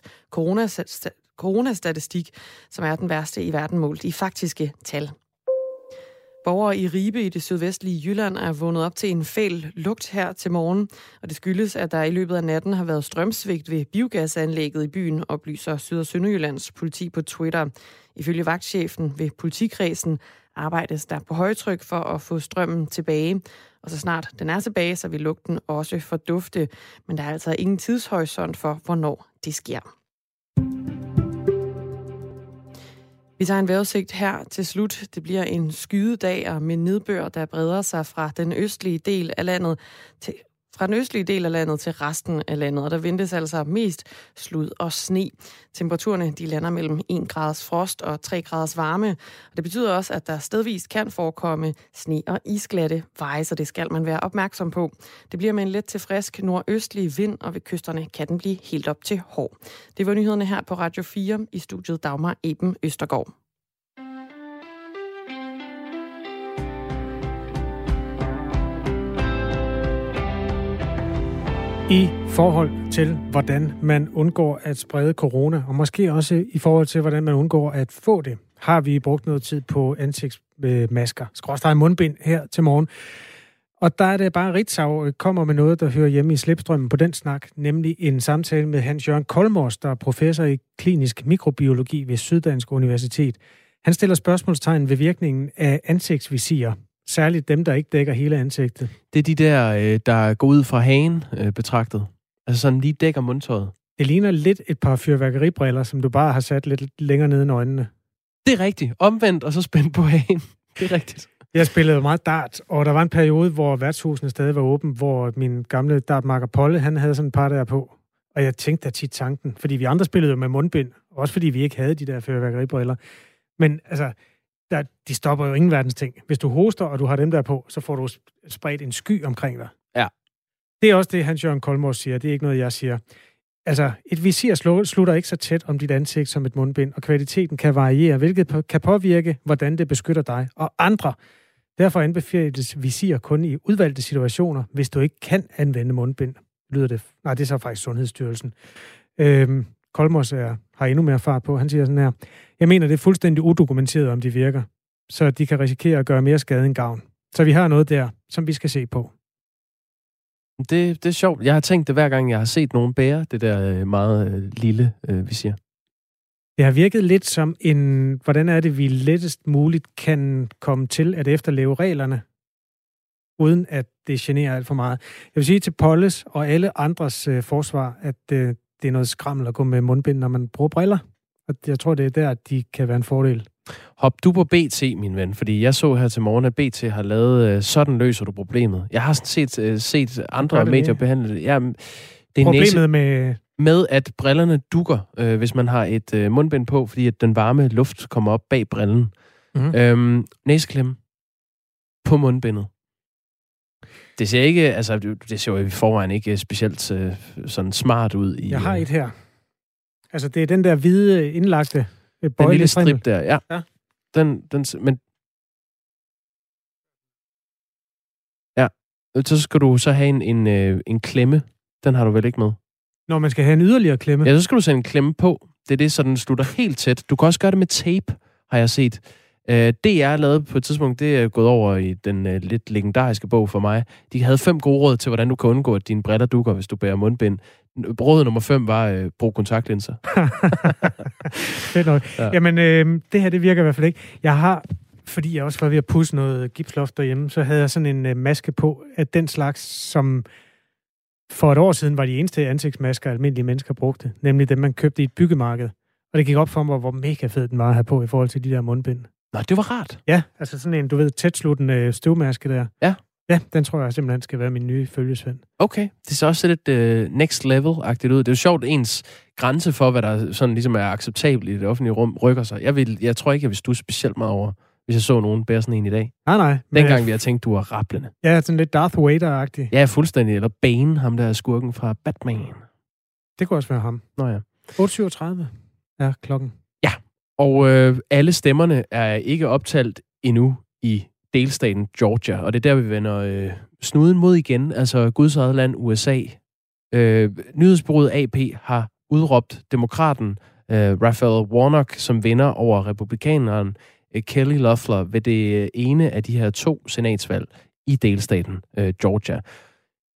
coronastatistik, som er den værste i verden målt i faktiske tal. Borgere i Ribe i det sydvestlige Jylland er vågnet op til en fæl lugt her til morgen, og det skyldes, at der i løbet af natten har været strømsvigt ved biogasanlægget i byen, oplyser Syd- og Sønderjyllands politi på Twitter. Ifølge vagtchefen ved politikredsen arbejdes der på højtryk for at få strømmen tilbage. Og så snart den er tilbage, så vil lugten også fordufte. Men der er altså ingen tidshorisont for, hvornår det sker. Vi tager en vejrudsigt her til slut. Det bliver en skydedag og med nedbør, der breder sig fra den østlige del af landet til fra den østlige del af landet til resten af landet, og der ventes altså mest slud og sne. Temperaturerne de lander mellem 1 graders frost og 3 graders varme, og det betyder også, at der stedvis kan forekomme sne og isglatte veje, så det skal man være opmærksom på. Det bliver med en let til frisk nordøstlig vind, og ved kysterne kan den blive helt op til hård. Det var nyhederne her på Radio 4 i studiet Dagmar Eben Østergaard. I forhold til, hvordan man undgår at sprede corona, og måske også i forhold til, hvordan man undgår at få det, har vi brugt noget tid på ansigtsmasker. Skråstrej mundbind her til morgen. Og der er det bare, Ritzau øh, kommer med noget, der hører hjemme i slipstrømmen på den snak, nemlig en samtale med Hans-Jørgen Kolmors, der er professor i klinisk mikrobiologi ved Syddansk Universitet. Han stiller spørgsmålstegn ved virkningen af ansigtsvisirer, Særligt dem, der ikke dækker hele ansigtet. Det er de der, øh, der går ud fra hagen øh, betragtet. Altså sådan lige dækker mundtøjet. Det ligner lidt et par fyrværkeribriller, som du bare har sat lidt længere ned i øjnene. Det er rigtigt. Omvendt og så spændt på hagen. Det er rigtigt. Jeg spillede meget dart, og der var en periode, hvor værtshusene stadig var åben, hvor min gamle dartmarker Polle, han havde sådan et par der på. Og jeg tænkte da tit tanken, fordi vi andre spillede jo med mundbind, også fordi vi ikke havde de der fyrværkeribriller. Men altså, der, de stopper jo ingen verdens ting. Hvis du hoster, og du har dem der på, så får du spredt en sky omkring dig. Ja. Det er også det, Hans Jørgen Kolmos siger. Det er ikke noget, jeg siger. Altså, et visir slutter ikke så tæt om dit ansigt som et mundbind, og kvaliteten kan variere, hvilket kan påvirke, hvordan det beskytter dig og andre. Derfor anbefales visir kun i udvalgte situationer, hvis du ikke kan anvende mundbind. Lyder det? Nej, det er så faktisk Sundhedsstyrelsen. Øhm, Kolmos er, har endnu mere fart på. Han siger sådan her. Jeg mener, det er fuldstændig udokumenteret, om de virker, så de kan risikere at gøre mere skade end gavn. Så vi har noget der, som vi skal se på. Det, det er sjovt. Jeg har tænkt det hver gang, jeg har set nogen bære det der øh, meget øh, lille øh, visir. Det har virket lidt som en, hvordan er det, vi lettest muligt kan komme til at efterleve reglerne, uden at det generer alt for meget. Jeg vil sige til Polles og alle andres øh, forsvar, at øh, det er noget skrammel at gå med mundbind, når man bruger briller. Og jeg tror, det er der, at de kan være en fordel. Hop du på BT, min ven, fordi jeg så her til morgen, at BT har lavet øh, Sådan løser du problemet. Jeg har sådan set, øh, set andre medier behandle det. Ja, det er Problemet næse, med... Med at brillerne dukker, øh, hvis man har et øh, mundbind på, fordi at den varme luft kommer op bag brillen. Mm-hmm. Øhm, næseklemme på mundbindet. Det ser ikke, altså det ser jo i forvejen ikke specielt øh, sådan smart ud. I, jeg har et her. Altså det er den der hvide indlagte øh, Den lille strip der, ja. ja. Den, den, men Ja, så skal du så have en, en, øh, en klemme. Den har du vel ikke med? Når man skal have en yderligere klemme? Ja, så skal du sætte en klemme på. Det er det, så den slutter helt tæt. Du kan også gøre det med tape, har jeg set. Øh, det jeg lavede på et tidspunkt, det er gået over i den lidt legendariske bog for mig. De havde fem gode råd til, hvordan du kan undgå, at dine briller dukker, hvis du bærer mundbind. Råd nummer fem var, uh, brug kontaktlinser. Fedt nok. Ja. Jamen, øh, det her, det virker i hvert fald ikke. Jeg har fordi jeg også var ved at pusse noget gipsloft derhjemme, så havde jeg sådan en uh, maske på af den slags, som for et år siden var de eneste ansigtsmasker, almindelige mennesker brugte. Nemlig dem, man købte i et byggemarked. Og det gik op for mig, hvor mega fed den var at have på i forhold til de der mundbind. Nå, det var rart. Ja, altså sådan en, du ved, tætsluttende støvmaske der. Ja. Ja, den tror jeg simpelthen skal være min nye følgesvend. Okay, det ser også lidt uh, next level-agtigt ud. Det er jo sjovt, ens grænse for, hvad der sådan ligesom er acceptabelt i det offentlige rum, rykker sig. Jeg, vil, jeg tror ikke, jeg vil stå specielt meget over, hvis jeg så nogen bære sådan en i dag. Nej, nej. Dengang vi har tænkt, du var rapplende. Ja, sådan lidt Darth Vader-agtig. Ja, fuldstændig. Eller Bane, ham der er skurken fra Batman. Det kunne også være ham. Nå ja. 8.37 er klokken. Og øh, alle stemmerne er ikke optalt endnu i delstaten Georgia, og det er der, vi vender øh, snuden mod igen, altså Guds eget land, USA. Øh, nyhedsbureauet AP har udråbt demokraten øh, Raphael Warnock som vinder over republikaneren øh, Kelly Loeffler ved det øh, ene af de her to senatsvalg i delstaten øh, Georgia.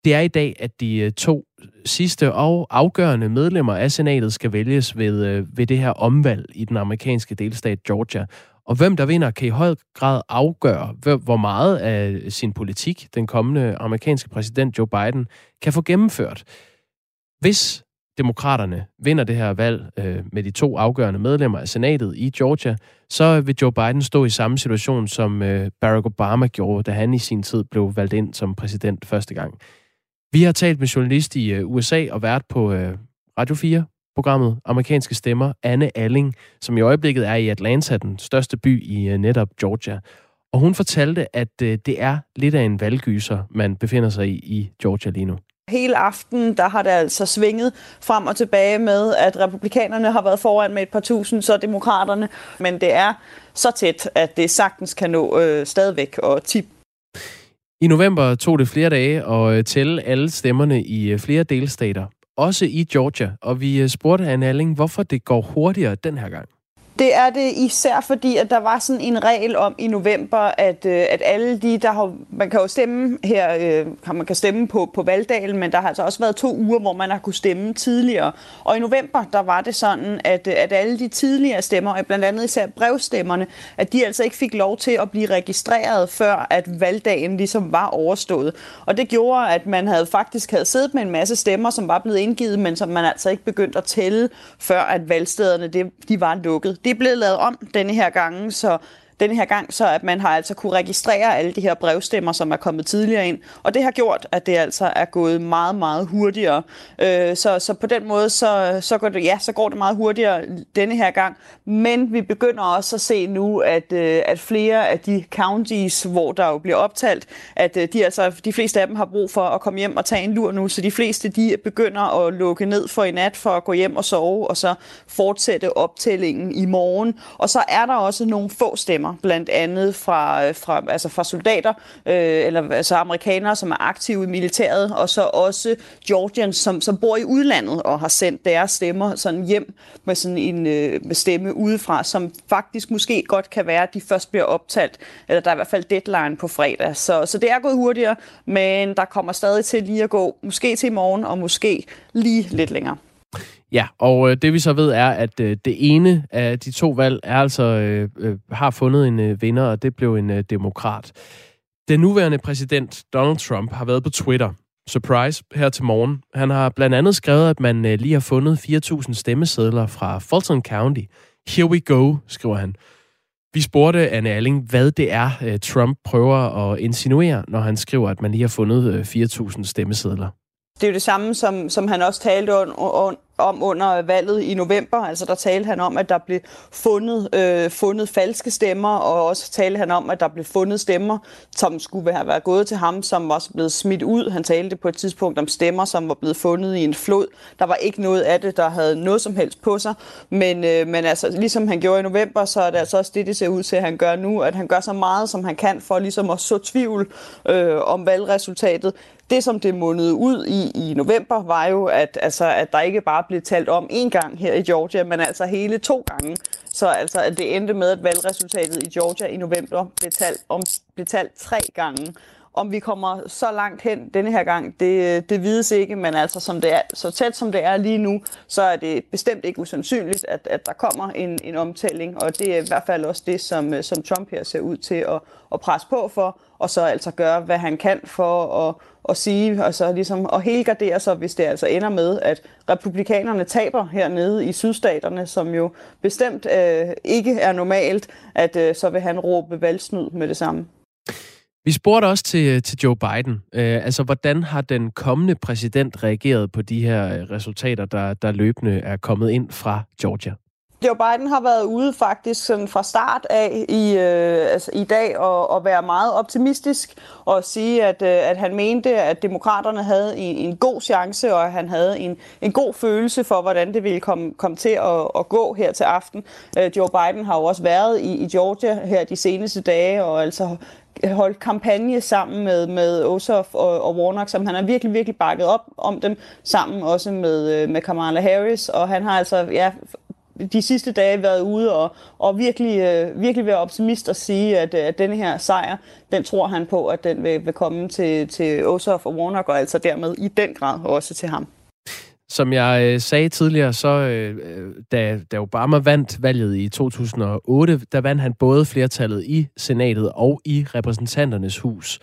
Det er i dag, at de øh, to sidste og afgørende medlemmer af senatet skal vælges ved, øh, ved det her omvalg i den amerikanske delstat Georgia. Og hvem der vinder, kan i høj grad afgøre, hvor meget af sin politik den kommende amerikanske præsident Joe Biden kan få gennemført. Hvis demokraterne vinder det her valg øh, med de to afgørende medlemmer af senatet i Georgia, så vil Joe Biden stå i samme situation, som øh, Barack Obama gjorde, da han i sin tid blev valgt ind som præsident første gang. Vi har talt med journalist i øh, USA og været på øh, Radio 4, programmet Amerikanske Stemmer, Anne Alling, som i øjeblikket er i Atlanta, den største by i uh, netop Georgia. Og hun fortalte, at uh, det er lidt af en valggyser, man befinder sig i i Georgia lige nu. Hele aften, der har det altså svinget frem og tilbage med, at republikanerne har været foran med et par tusind, så demokraterne. Men det er så tæt, at det sagtens kan nå øh, stadigvæk og tip i november tog det flere dage at øh, tælle alle stemmerne i øh, flere delstater, også i Georgia, og vi øh, spurgte Anne Alling, hvorfor det går hurtigere den her gang. Det er det især fordi, at der var sådan en regel om i november, at, øh, at alle de, der har, man kan jo stemme her, øh, man kan stemme på, på valgdagen, men der har altså også været to uger, hvor man har kunne stemme tidligere. Og i november, der var det sådan, at, øh, at alle de tidligere stemmer, blandt andet især brevstemmerne, at de altså ikke fik lov til at blive registreret, før at valgdagen ligesom var overstået. Og det gjorde, at man havde faktisk havde siddet med en masse stemmer, som var blevet indgivet, men som man altså ikke begyndte at tælle, før at valgstederne det, de var lukket. Det er blevet lavet om denne her gang, så denne her gang, så at man har altså kunne registrere alle de her brevstemmer, som er kommet tidligere ind. Og det har gjort, at det altså er gået meget, meget hurtigere. Øh, så, så på den måde, så, så, går det, ja, så går det meget hurtigere denne her gang. Men vi begynder også at se nu, at, øh, at flere af de counties, hvor der jo bliver optalt, at øh, de, altså, de fleste af dem har brug for at komme hjem og tage en lur nu. Så de fleste de begynder at lukke ned for i nat for at gå hjem og sove, og så fortsætte optællingen i morgen. Og så er der også nogle få stemmer, blandt andet fra, fra, altså fra soldater, øh, eller altså amerikanere, som er aktive i militæret, og så også Georgians, som, som bor i udlandet og har sendt deres stemmer sådan hjem med sådan en øh, med stemme udefra, som faktisk måske godt kan være, at de først bliver optalt, eller der er i hvert fald deadline på fredag. Så, så det er gået hurtigere, men der kommer stadig til lige at gå, måske til i morgen, og måske lige lidt længere. Ja, og øh, det vi så ved er, at øh, det ene af de to valg er altså øh, øh, har fundet en øh, vinder, og det blev en øh, demokrat. Den nuværende præsident Donald Trump har været på Twitter. Surprise her til morgen. Han har blandt andet skrevet, at man øh, lige har fundet 4.000 stemmesedler fra Fulton County. Here we go, skriver han. Vi spurgte Anne Alling, hvad det er, øh, Trump prøver at insinuere, når han skriver, at man lige har fundet øh, 4.000 stemmesedler. Det er jo det samme, som, som han også talte on, on, om under valget i november. Altså der talte han om, at der blev fundet, øh, fundet falske stemmer, og også talte han om, at der blev fundet stemmer, som skulle have været gået til ham, som også blev smidt ud. Han talte på et tidspunkt om stemmer, som var blevet fundet i en flod. Der var ikke noget af det, der havde noget som helst på sig. Men, øh, men altså, ligesom han gjorde i november, så er det altså også det, det ser ud til, at han gør nu, at han gør så meget, som han kan for ligesom at så tvivl øh, om valgresultatet det, som det mundede ud i i november, var jo, at, altså, at der ikke bare blev talt om én gang her i Georgia, men altså hele to gange. Så altså, at det endte med, at valgresultatet i Georgia i november blev talt, om, blev talt tre gange. Om vi kommer så langt hen denne her gang, det, det vides ikke, men altså som det er, så tæt som det er lige nu, så er det bestemt ikke usandsynligt, at, at der kommer en, en omtælling, og det er i hvert fald også det, som, som Trump her ser ud til at, at presse på for, og så altså gøre, hvad han kan for at, at sige, altså ligesom at helgardere sig, hvis det altså ender med, at republikanerne taber hernede i sydstaterne, som jo bestemt øh, ikke er normalt, at øh, så vil han råbe valgsnyd med det samme. Vi spurgte også til, øh, til Joe Biden. Øh, altså, hvordan har den kommende præsident reageret på de her øh, resultater, der, der løbende er kommet ind fra Georgia? Joe Biden har været ude faktisk sådan fra start af i, øh, altså i dag og, og være meget optimistisk og sige, at, øh, at han mente, at demokraterne havde en, en god chance, og at han havde en, en god følelse for, hvordan det ville komme, komme til at, at gå her til aften. Øh, Joe Biden har jo også været i, i Georgia her de seneste dage, og altså holdt kampagne sammen med, med Ossoff og, og Warnock, som han har virkelig, virkelig bakket op om dem, sammen også med, øh, med Kamala Harris, og han har altså ja, de sidste dage været ude og, og virkelig, øh, virkelig være optimist og sige, at, øh, at denne her sejr, den tror han på, at den vil, vil komme til, til Ossoff og Warnock, og altså dermed i den grad også til ham. Som jeg øh, sagde tidligere, så øh, da, da Obama vandt valget i 2008, der vandt han både flertallet i senatet og i repræsentanternes hus.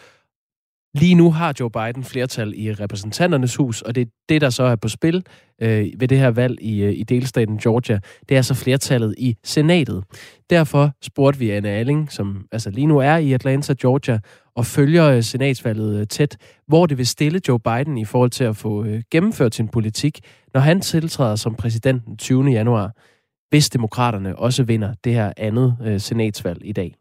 Lige nu har Joe Biden flertal i repræsentanternes hus, og det er det, der så er på spil øh, ved det her valg i, øh, i delstaten Georgia. Det er så flertallet i senatet. Derfor spurgte vi Anne Alling, som altså lige nu er i Atlanta, Georgia, og følger øh, senatsvalget øh, tæt, hvor det vil stille Joe Biden i forhold til at få øh, gennemført sin politik, når han tiltræder som præsident den 20. januar, hvis demokraterne også vinder det her andet øh, senatsvalg i dag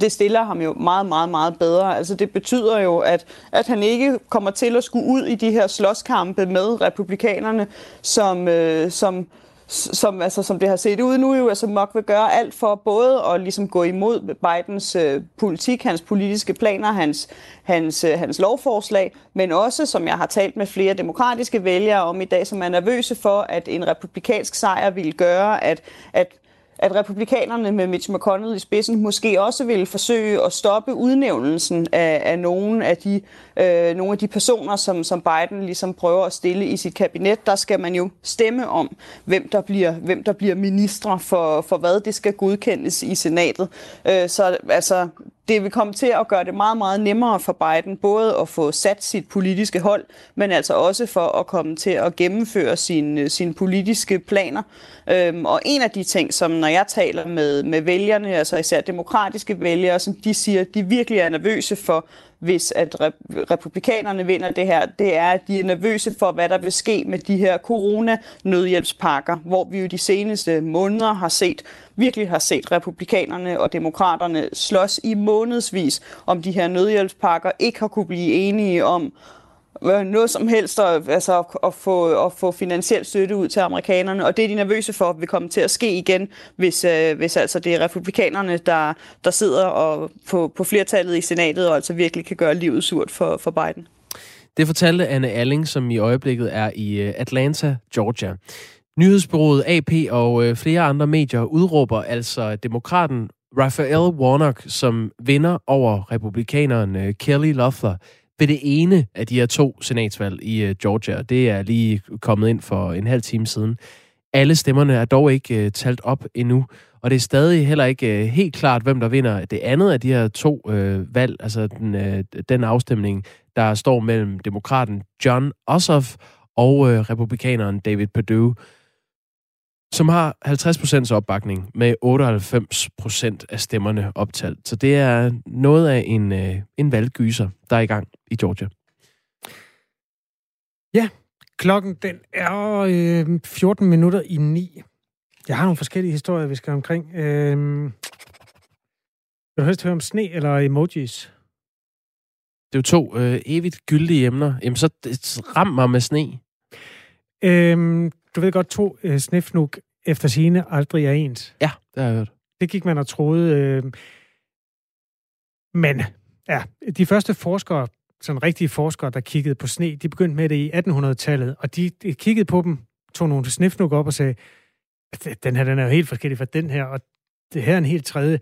det stiller ham jo meget, meget, meget bedre. Altså det betyder jo, at, at han ikke kommer til at skulle ud i de her slåskampe med republikanerne, som, øh, som, som, altså, som det har set ud nu, jo, altså Mock vil gøre alt for både at ligesom gå imod Bidens øh, politik, hans politiske planer, hans, hans, øh, hans lovforslag, men også, som jeg har talt med flere demokratiske vælgere om i dag, som er nervøse for, at en republikansk sejr ville gøre, at, at at republikanerne med Mitch McConnell i spidsen måske også ville forsøge at stoppe udnævnelsen af, af nogle, af de, øh, nogle af de personer, som, som Biden ligesom prøver at stille i sit kabinet. Der skal man jo stemme om, hvem der bliver, hvem der bliver ministre for, for hvad det skal godkendes i senatet. Øh, så altså, det vil komme til at gøre det meget, meget nemmere for Biden, både at få sat sit politiske hold, men altså også for at komme til at gennemføre sine, øh, sine politiske planer. Øhm, og en af de ting, som når jeg taler med, med vælgerne, altså især demokratiske vælgere, som de siger, de virkelig er nervøse for, hvis at republikanerne vinder det her, det er, at de er nervøse for, hvad der vil ske med de her corona-nødhjælpspakker, hvor vi jo de seneste måneder har set, virkelig har set republikanerne og demokraterne slås i månedsvis om de her nødhjælpspakker, ikke har kunne blive enige om, noget som helst at, altså, at, få, at få finansiel støtte ud til amerikanerne, og det er de nervøse for, at vil komme til at ske igen, hvis, øh, hvis altså det er republikanerne, der, der sidder og på, på flertallet i senatet, og altså virkelig kan gøre livet surt for, for Biden. Det fortalte Anne Alling, som i øjeblikket er i øh, Atlanta, Georgia. Nyhedsbyrået AP og øh, flere andre medier udråber altså demokraten Raphael Warnock som vinder over republikaneren øh, Kelly Loeffler ved det ene af de her to senatsvalg i øh, Georgia. Det er lige kommet ind for en halv time siden. Alle stemmerne er dog ikke øh, talt op endnu, og det er stadig heller ikke øh, helt klart, hvem der vinder det andet af de her to øh, valg, altså den, øh, den afstemning, der står mellem demokraten John Ossoff og øh, republikaneren David Perdue som har 50% opbakning med 98% af stemmerne optalt. Så det er noget af en, øh, en valggyser, der er i gang i Georgia. Ja, klokken den er øh, 14 minutter i 9. Jeg har nogle forskellige historier, vi skal omkring. Øh, vil du helst høre om sne eller emojis? Det er jo to øh, evigt gyldige emner. Jamen, så ram mig med sne. Øh, du ved godt, to øh, snifnuk efter sine aldrig er ens. Ja, det har jeg hørt. Det gik man og troede. Øh, men ja, de første forskere, sådan rigtige forskere, der kiggede på sne, de begyndte med det i 1800-tallet, og de, de kiggede på dem, tog nogle snifnuk op og sagde, den her den er jo helt forskellig fra den her, og det her er en helt tredje.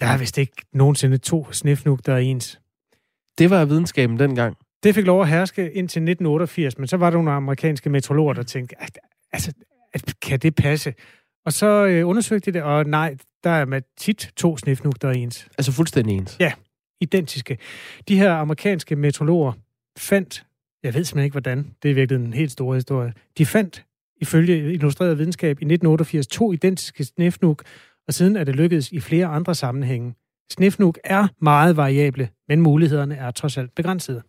Der er vist ikke nogensinde to snifnuk, der er ens. Det var videnskaben dengang. Det fik lov at herske indtil 1988, men så var der nogle amerikanske meteorologer, der tænkte, altså, kan det passe? Og så øh, undersøgte de det, og nej, der er med tit to snifnuk, der er ens. Altså fuldstændig ens? Ja, identiske. De her amerikanske meteorologer fandt, jeg ved simpelthen ikke hvordan, det er virkelig en helt stor historie, de fandt ifølge Illustreret Videnskab i 1988 to identiske snifnuk, og siden er det lykkedes i flere andre sammenhænge. Snifnuk er meget variable, men mulighederne er trods alt begrænsede.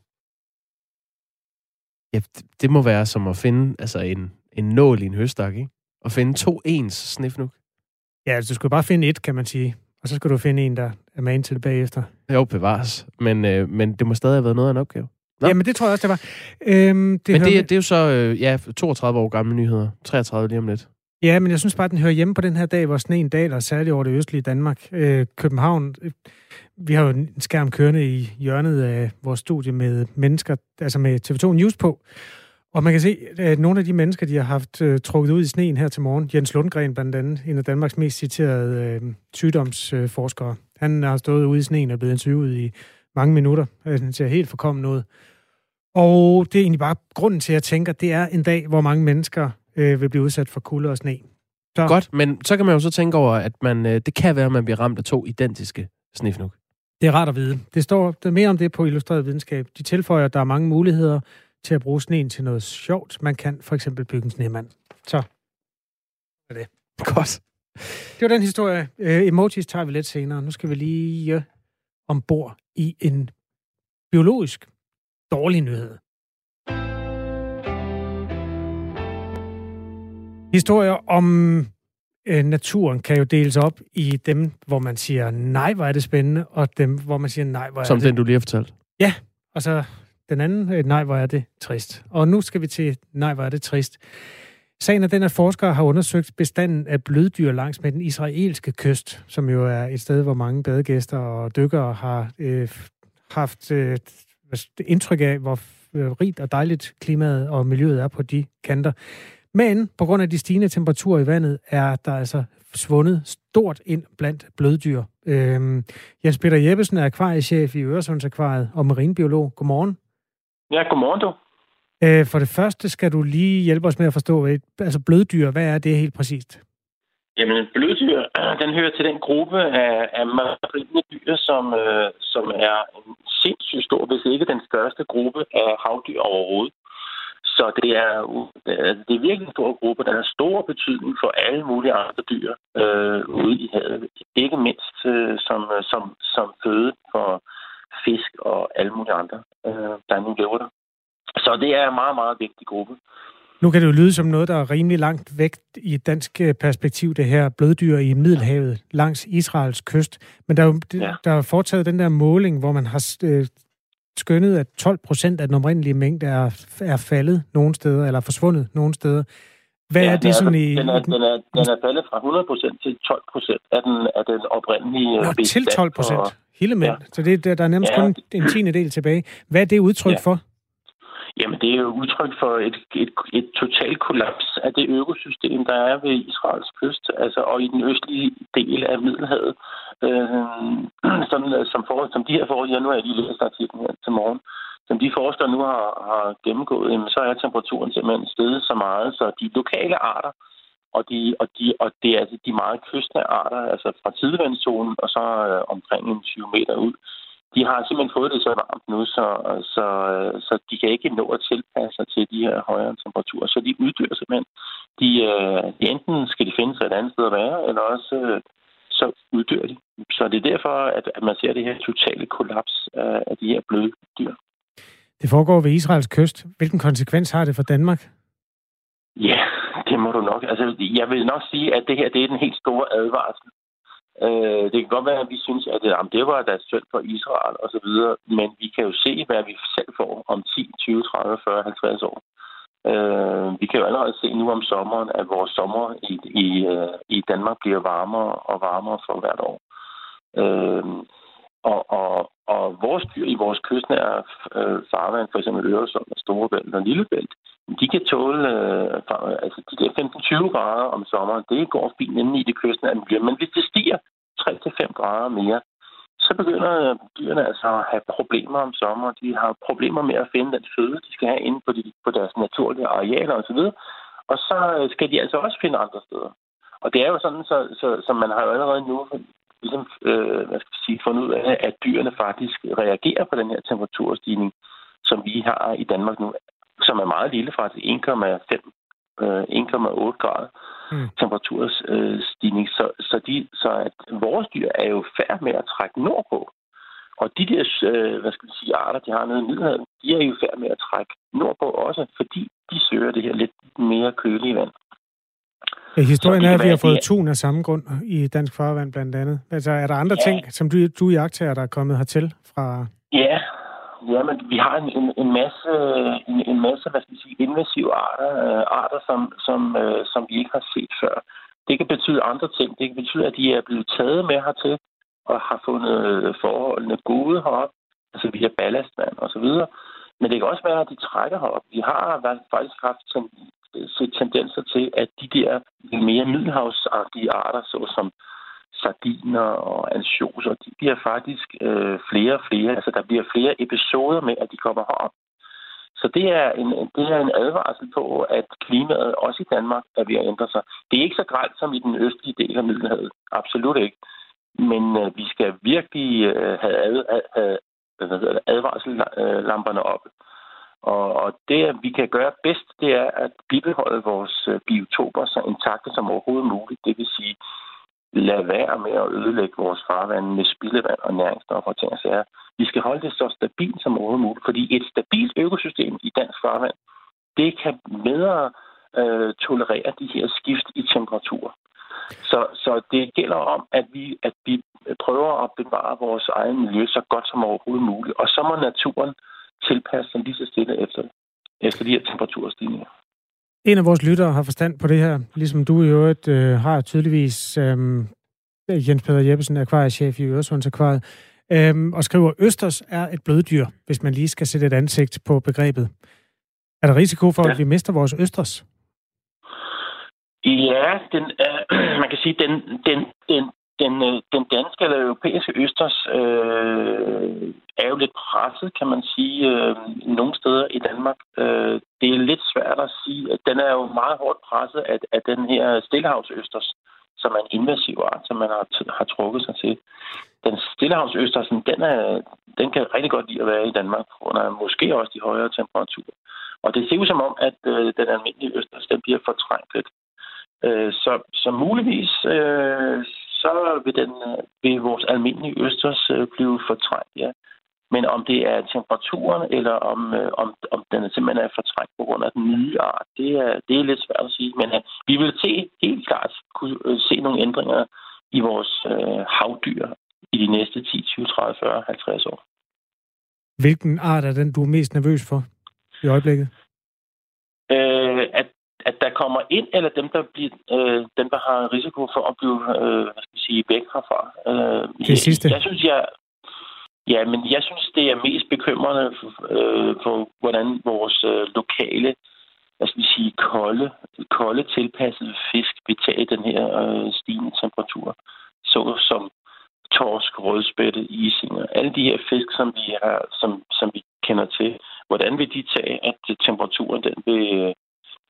Ja, det må være som at finde altså en, en nål i en høstak, ikke? Og finde to ens snifnuk. Ja, altså du skal bare finde et, kan man sige. Og så skal du finde en, der er med til det bagefter. Jo, bevares. Men, øh, men det må stadig have været noget af en opgave. Nå. Jamen, det tror jeg også, det var. Øhm, det men det, det er jo så øh, ja, 32 år gamle nyheder. 33 lige om lidt. Ja, men jeg synes bare, at den hører hjemme på den her dag, hvor sneen daler, særligt over det østlige Danmark. Øh, København, øh, vi har jo en skærm kørende i hjørnet af vores studie med mennesker, altså med TV2 News på. Og man kan se, at nogle af de mennesker, de har haft øh, trukket ud i sneen her til morgen, Jens Lundgren blandt andet, en af Danmarks mest citerede øh, sygdomsforskere, han har stået ude i sneen og blevet interviewet i mange minutter. Øh, han ser helt forkommen ud. Og det er egentlig bare grunden til, at jeg tænker, det er en dag, hvor mange mennesker uh, vil blive udsat for kulde og sne. Så. Godt, men så kan man jo så tænke over, at man, uh, det kan være, at man bliver ramt af to identiske snifnuk. Det er rart at vide. Det står der mere om det på Illustreret Videnskab. De tilføjer, at der er mange muligheder til at bruge sneen til noget sjovt. Man kan for eksempel bygge en snemand. Så er det. Godt. Det var den historie. Uh, emojis tager vi lidt senere. Nu skal vi lige uh, ombord i en biologisk dårlig nyhed. Historier om uh, naturen kan jo deles op i dem, hvor man siger, nej, hvor er det spændende, og dem, hvor man siger, nej, hvor er Som det... Som den, du lige har fortalt. Ja, og så den anden, et nej, hvor er det trist. Og nu skal vi til, nej, hvor er det trist. Sagen er den, at forskere har undersøgt bestanden af bløddyr langs med den israelske kyst, som jo er et sted, hvor mange badegæster og dykkere har øh, haft øh, indtryk af, hvor øh, rigt og dejligt klimaet og miljøet er på de kanter. Men på grund af de stigende temperaturer i vandet, er der altså svundet stort ind blandt bløddyr. Øhm, Jens Peter Jeppesen er akvariechef i Øresundsakvariet og marinbiolog. Godmorgen. Ja, godmorgen du. Øh, for det første skal du lige hjælpe os med at forstå, altså bløddyr, hvad er det helt præcist? Jamen, bløddyr, den hører til den gruppe af, af marine dyr, som, øh, som er en sindssygt stor, hvis ikke den største gruppe af havdyr overhovedet. Så det er, det er virkelig en stor gruppe, der har stor betydning for alle mulige andre dyr øh, ude i havet. Ikke mindst øh, som, som, som føde for fisk og alle mulige andre, øh, der nu lever der. Så det er en meget, meget vigtig gruppe. Nu kan det jo lyde som noget, der er rimelig langt væk i et dansk øh, perspektiv, det her bløddyr i Middelhavet langs Israels kyst. Men der er jo ja. der er foretaget den der måling, hvor man har øh, skønnet, at 12 procent af den oprindelige mængde er, er faldet nogle steder, eller forsvundet nogle steder. Hvad ja, er det sådan i... Den er, den, er, den er faldet fra 100 procent til 12 procent af den, af den oprindelige... Nå, til 12 procent? Hele mænd. Ja. Så det, der, der er nærmest ja. kun en tiende del tilbage. Hvad er det udtryk ja. for? Jamen, det er jo udtryk for et, et, et totalt kollaps af det økosystem, der er ved Israels kyst, altså og i den østlige del af Middelhavet. Øh, som, øh, som, for, som de her forhold, jeg nu har lige læst artiklen her til morgen, som de forskere nu har, har gennemgået, jamen, så er temperaturen simpelthen steget så meget, så de lokale arter, og, de, og, de, og det er altså de meget kystnære arter, altså fra tidevandszonen og så øh, omkring en 20 meter ud, de har simpelthen fået det så varmt nu, så, så, så de kan ikke nå at tilpasse sig til de her højere temperaturer. Så de uddør simpelthen. De, øh, de enten skal de finde sig et andet sted at være, eller også øh, så uddør de. Så det er derfor, at, at man ser det her totale kollaps af, af de her bløde dyr. Det foregår ved Israels kyst. Hvilken konsekvens har det for Danmark? Ja, det må du nok. Altså, jeg vil nok sige, at det her det er den helt store advarsel Øh, det kan godt være, at vi synes, at det, jamen, det var da synd for Israel og så videre, men vi kan jo se, hvad vi selv får om 10, 20, 30, 40, 50 år. Øh, vi kan jo allerede se nu om sommeren, at vores sommer i, i, øh, i Danmark bliver varmere og varmere for hvert år. Øh, og, og, og vores dyr i vores kystnære øh, farvand, for eksempel Øresund og Storebælt og Lillebælt, de kan tåle øh, altså de der 15-20 grader om sommeren. Det går fint inde i det kystnære miljø. Men hvis det stiger 3-5 grader mere, så begynder dyrene altså at have problemer om sommeren. De har problemer med at finde den føde, de skal have inde på, de, på deres naturlige arealer osv. Og så øh, skal de altså også finde andre steder. Og det er jo sådan, så, så, så man har jo allerede nu ligesom, øh, hvad skal jeg sige, fundet ud af, at dyrene faktisk reagerer på den her temperaturstigning, som vi har i Danmark nu, som er meget lille, faktisk 1,5 1,8 grader mm. temperaturstigning. Øh, så, så, de, så at vores dyr er jo færd med at trække nordpå. Og de der, øh, hvad skal vi sige, arter, de har nede i Middelhavet, de er jo færd med at trække nordpå også, fordi de søger det her lidt mere kølige vand. Ja, historien er, at vi har fået tun af samme grund i dansk farvand blandt andet. Altså, er der andre ja. ting, som du, du i der er kommet hertil fra? Ja, Jamen, vi har en, en, en masse, en, en masse hvad skal vi sige, invasive arter, øh, arter som, som, øh, som vi ikke har set før. Det kan betyde andre ting. Det kan betyde, at de er blevet taget med hertil og har fundet forholdene gode heroppe, altså via ballastvand og så videre. Men det kan også være, at de trækker herop. Vi har faktisk haft ten, set tendenser til, at de der mere middelhavsagtige arter, såsom sardiner og ansjoser, de bliver faktisk øh, flere og flere. Altså, der bliver flere episoder med, at de kommer herop. Så det er, en, det er en advarsel på, at klimaet også i Danmark er ved at ændre sig. Det er ikke så grelt som i den østlige del af Middelhavet. Absolut ikke. Men øh, vi skal virkelig øh, have, ad, have advarsellamperne op. Og, og det, vi kan gøre bedst, det er at bibeholde vores øh, biotoper så intakte som overhovedet muligt. Det vil sige, lade være med at ødelægge vores farvand med spildevand og næringsstoffer og ting og sager. Vi skal holde det så stabilt som overhovedet muligt, fordi et stabilt økosystem i dansk farvand, det kan bedre øh, tolerere de her skift i temperatur. Så, så det gælder om, at vi, at vi prøver at bevare vores egen miljø så godt som overhovedet muligt. Og så må naturen tilpasse sig lige så stille efter, efter de her temperaturstigninger. En af vores lyttere har forstand på det her, ligesom du i øvrigt øh, har tydeligvis øh, Jens Peter Jeppesen, akvariechef i Øresunds Akvariet, øh, og skriver, Østers er et bløddyr, hvis man lige skal sætte et ansigt på begrebet. Er der risiko for, ja. at vi mister vores Østers? Ja, den, øh, man kan sige, den, den, den, den, øh, den danske eller europæiske østers øh, er jo lidt presset, kan man sige, øh, nogle steder i Danmark. Øh, det er lidt svært at sige. Den er jo meget hårdt presset af, af den her stillehavsøsters, som er en invasiv art, som man har, har trukket sig til. Den stillehavsøsters, den, er, den kan rigtig godt lide at være i Danmark, under måske også de højere temperaturer. Og det ser ud som om, at øh, den almindelige østers, den bliver fortrængt lidt. Øh, så, så muligvis, øh, så vil, den, øh, vil vores almindelige østers øh, blive fortrængt, ja. Men om det er temperaturen, eller om, øh, om, om den simpelthen er fortrængt på grund af den nye art, det er, det er lidt svært at sige. Men øh, vi vil se helt klart kunne øh, se nogle ændringer i vores øh, havdyr i de næste 10, 20, 30, 40, 50 år. Hvilken art er den, du er mest nervøs for i øjeblikket? Øh, at, at der kommer ind, eller dem, der, bliver, øh, dem, der har risiko for at blive øh, hvad skal sige, væk herfra. Øh, det sidste? Jeg, jeg synes, jeg, Ja, men jeg synes, det er mest bekymrende øh, for, hvordan vores øh, lokale, hvad skal vi sige, kolde, kolde tilpassede fisk vil tage den her øh, stigende temperatur. Så som torsk, rødspætte, isinger, alle de her fisk, som vi, har, som, som vi kender til, hvordan vil de tage, at temperaturen den vil,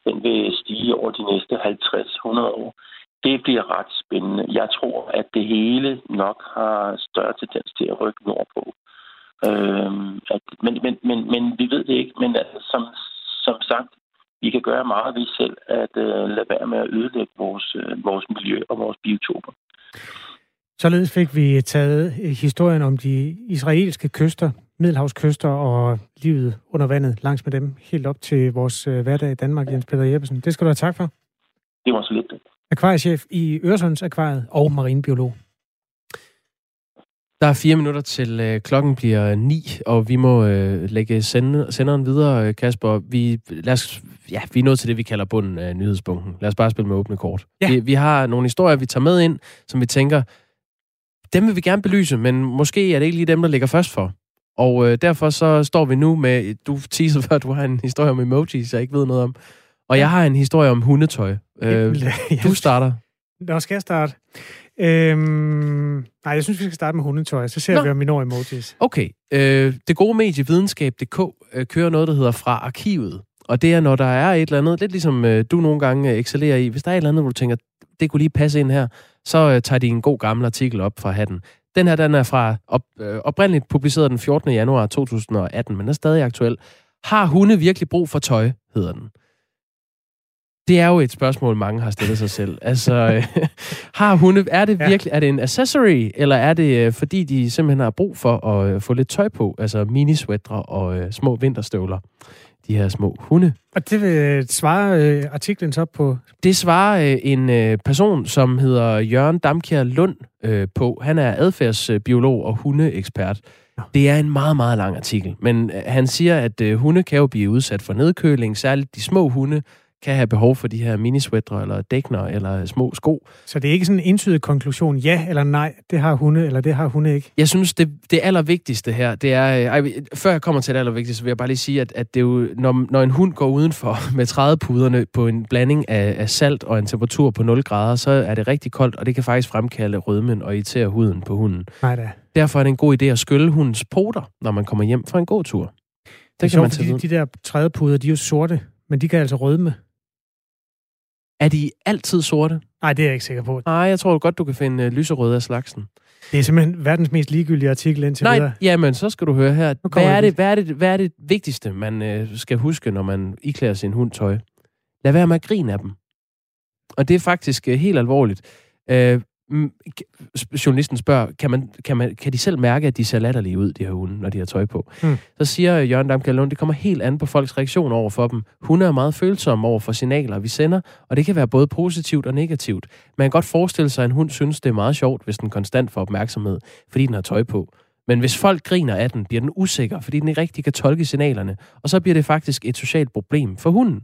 den vil stige over de næste 50-100 år? det bliver ret spændende. Jeg tror, at det hele nok har større tendens til at rykke nordpå. Øhm, at, men, men, men, men vi ved det ikke. Men altså, som, som sagt, vi kan gøre meget ved selv at uh, lade være med at ødelægge vores, uh, vores miljø og vores biotoper. Således fik vi taget øh, historien om de israelske kyster, Middelhavskyster og livet under vandet langs med dem, helt op til vores uh, hverdag i Danmark, Jens Peter Jeppesen. Det skal du have tak for. Det var så lidt akvariechef i Øresunds Akvariet og marinbiolog. Der er fire minutter til øh, klokken bliver ni, og vi må øh, lægge send, senderen videre, øh, Kasper. Vi, lad os, ja, vi er nået til det, vi kalder bunden af nyhedspunkten. Lad os bare spille med åbne kort. Ja. Vi, vi har nogle historier, vi tager med ind, som vi tænker, dem vil vi gerne belyse, men måske er det ikke lige dem, der ligger først for. Og øh, derfor så står vi nu med, du teaser før, du har en historie om emojis, jeg ikke ved noget om. Og jeg har en historie om hundetøj. Øh, du starter. Nå, skal jeg starte? Øhm, nej, jeg synes, vi skal starte med hundetøj. Så ser Nå. vi, om vi når emojis. Okay. Øh, det gode medie videnskab.dk øh, kører noget, der hedder Fra Arkivet. Og det er, når der er et eller andet, lidt ligesom øh, du nogle gange øh, excellerer i, hvis der er et eller andet, hvor du tænker, det kunne lige passe ind her, så øh, tager de en god gammel artikel op fra hatten. Den her, den er fra op, øh, oprindeligt publiceret den 14. januar 2018, men er stadig aktuel. Har hunde virkelig brug for tøj, hedder den. Det er jo et spørgsmål, mange har stillet sig selv. Altså, øh, har hunde, er det virkelig, ja. er det en accessory, eller er det øh, fordi, de simpelthen har brug for at øh, få lidt tøj på, altså minisweatre og øh, små vinterstøvler, de her små hunde? Og det vil svare øh, artiklen så på? Det svarer øh, en øh, person, som hedder Jørgen Damkjær Lund øh, på. Han er adfærdsbiolog og hundeekspert. Det er en meget, meget lang artikel, men øh, han siger, at øh, hunde kan jo blive udsat for nedkøling, særligt de små hunde, kan have behov for de her minisweatre eller dækner eller små sko. Så det er ikke sådan en entydig konklusion, ja eller nej, det har hunde, eller det har hunde ikke? Jeg synes, det, det allervigtigste her, det er... Øh, ej, før jeg kommer til det allervigtigste, vil jeg bare lige sige, at, at det er jo, når, når en hund går udenfor med 30 puderne på en blanding af, af salt og en temperatur på 0 grader, så er det rigtig koldt, og det kan faktisk fremkalde rødmen og irritere huden på hunden. Nej da. Derfor er det en god idé at skylle hundens poter, når man kommer hjem fra en god tur. Det, det er sjovt, fordi de der trædepuder, de er jo sorte, men de kan altså rødme. Er de altid sorte? Nej, det er jeg ikke sikker på. Nej, jeg tror godt, du kan finde uh, lyserøde af slagsen. Det er simpelthen verdens mest ligegyldige artikel indtil Nej, videre. jamen, så skal du høre her. Hvad er, det, hvad, er det, hvad er det vigtigste, man uh, skal huske, når man iklæder sin hund tøj? Lad være med at grine af dem. Og det er faktisk uh, helt alvorligt. Uh, journalisten spørger, kan, man, kan, man, kan de selv mærke, at de ser latterlige ud, de her hunde, når de har tøj på? Hmm. Så siger Jørgen Damkjær Lund, det kommer helt an på folks reaktion over for dem. Hunde er meget følsomme over for signaler, vi sender, og det kan være både positivt og negativt. Man kan godt forestille sig, at en hund synes, det er meget sjovt, hvis den konstant får opmærksomhed, fordi den har tøj på. Men hvis folk griner af den, bliver den usikker, fordi den ikke rigtig kan tolke signalerne, og så bliver det faktisk et socialt problem for hunden.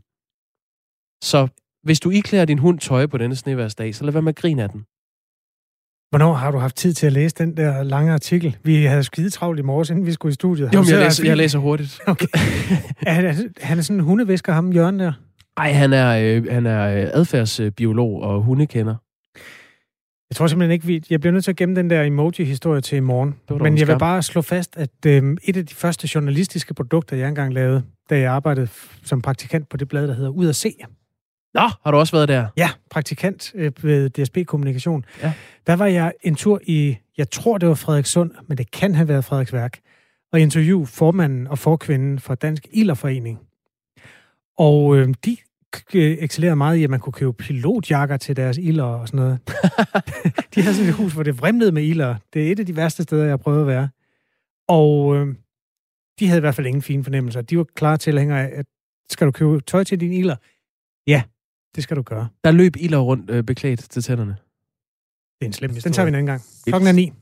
Så hvis du iklæder din hund tøj på denne sneværsdag, så lad være med at grine af den. Hvornår har du haft tid til at læse den der lange artikel? Vi havde skide travlt i morges, inden vi skulle i studiet. Jo, men jeg, læser, jeg læser hurtigt. Okay. er han, han er sådan en hundevisker, ham Jørgen der? Nej, han er, øh, han er øh, adfærdsbiolog og hundekender. Jeg tror simpelthen ikke, vi... Jeg bliver nødt til at gemme den der emoji-historie til i morgen. Men jeg vil bare slå fast, at øh, et af de første journalistiske produkter, jeg engang lavede, da jeg arbejdede som praktikant på det blad, der hedder Ud at se, Nå, har du også været der? Ja, praktikant øh, ved DSB Kommunikation. Ja. Der var jeg en tur i, jeg tror det var Frederikssund, men det kan have været Frederiksværk, og interview formanden og forkvinden fra Dansk Ilderforening. Og øh, de k- excellerede meget i, at man kunne købe pilotjakker til deres ilder og sådan noget. de havde sådan et hus, hvor det vrimlede med ilder. Det er et af de værste steder, jeg har prøvet at være. Og øh, de havde i hvert fald ingen fine fornemmelser. De var klar til længere af, at skal du købe tøj til din ilder? Ja, det skal du gøre. Der løb ilder rundt øh, beklædt til tænderne. Det er en slem. Den tager vi en anden gang. Klokken er ni.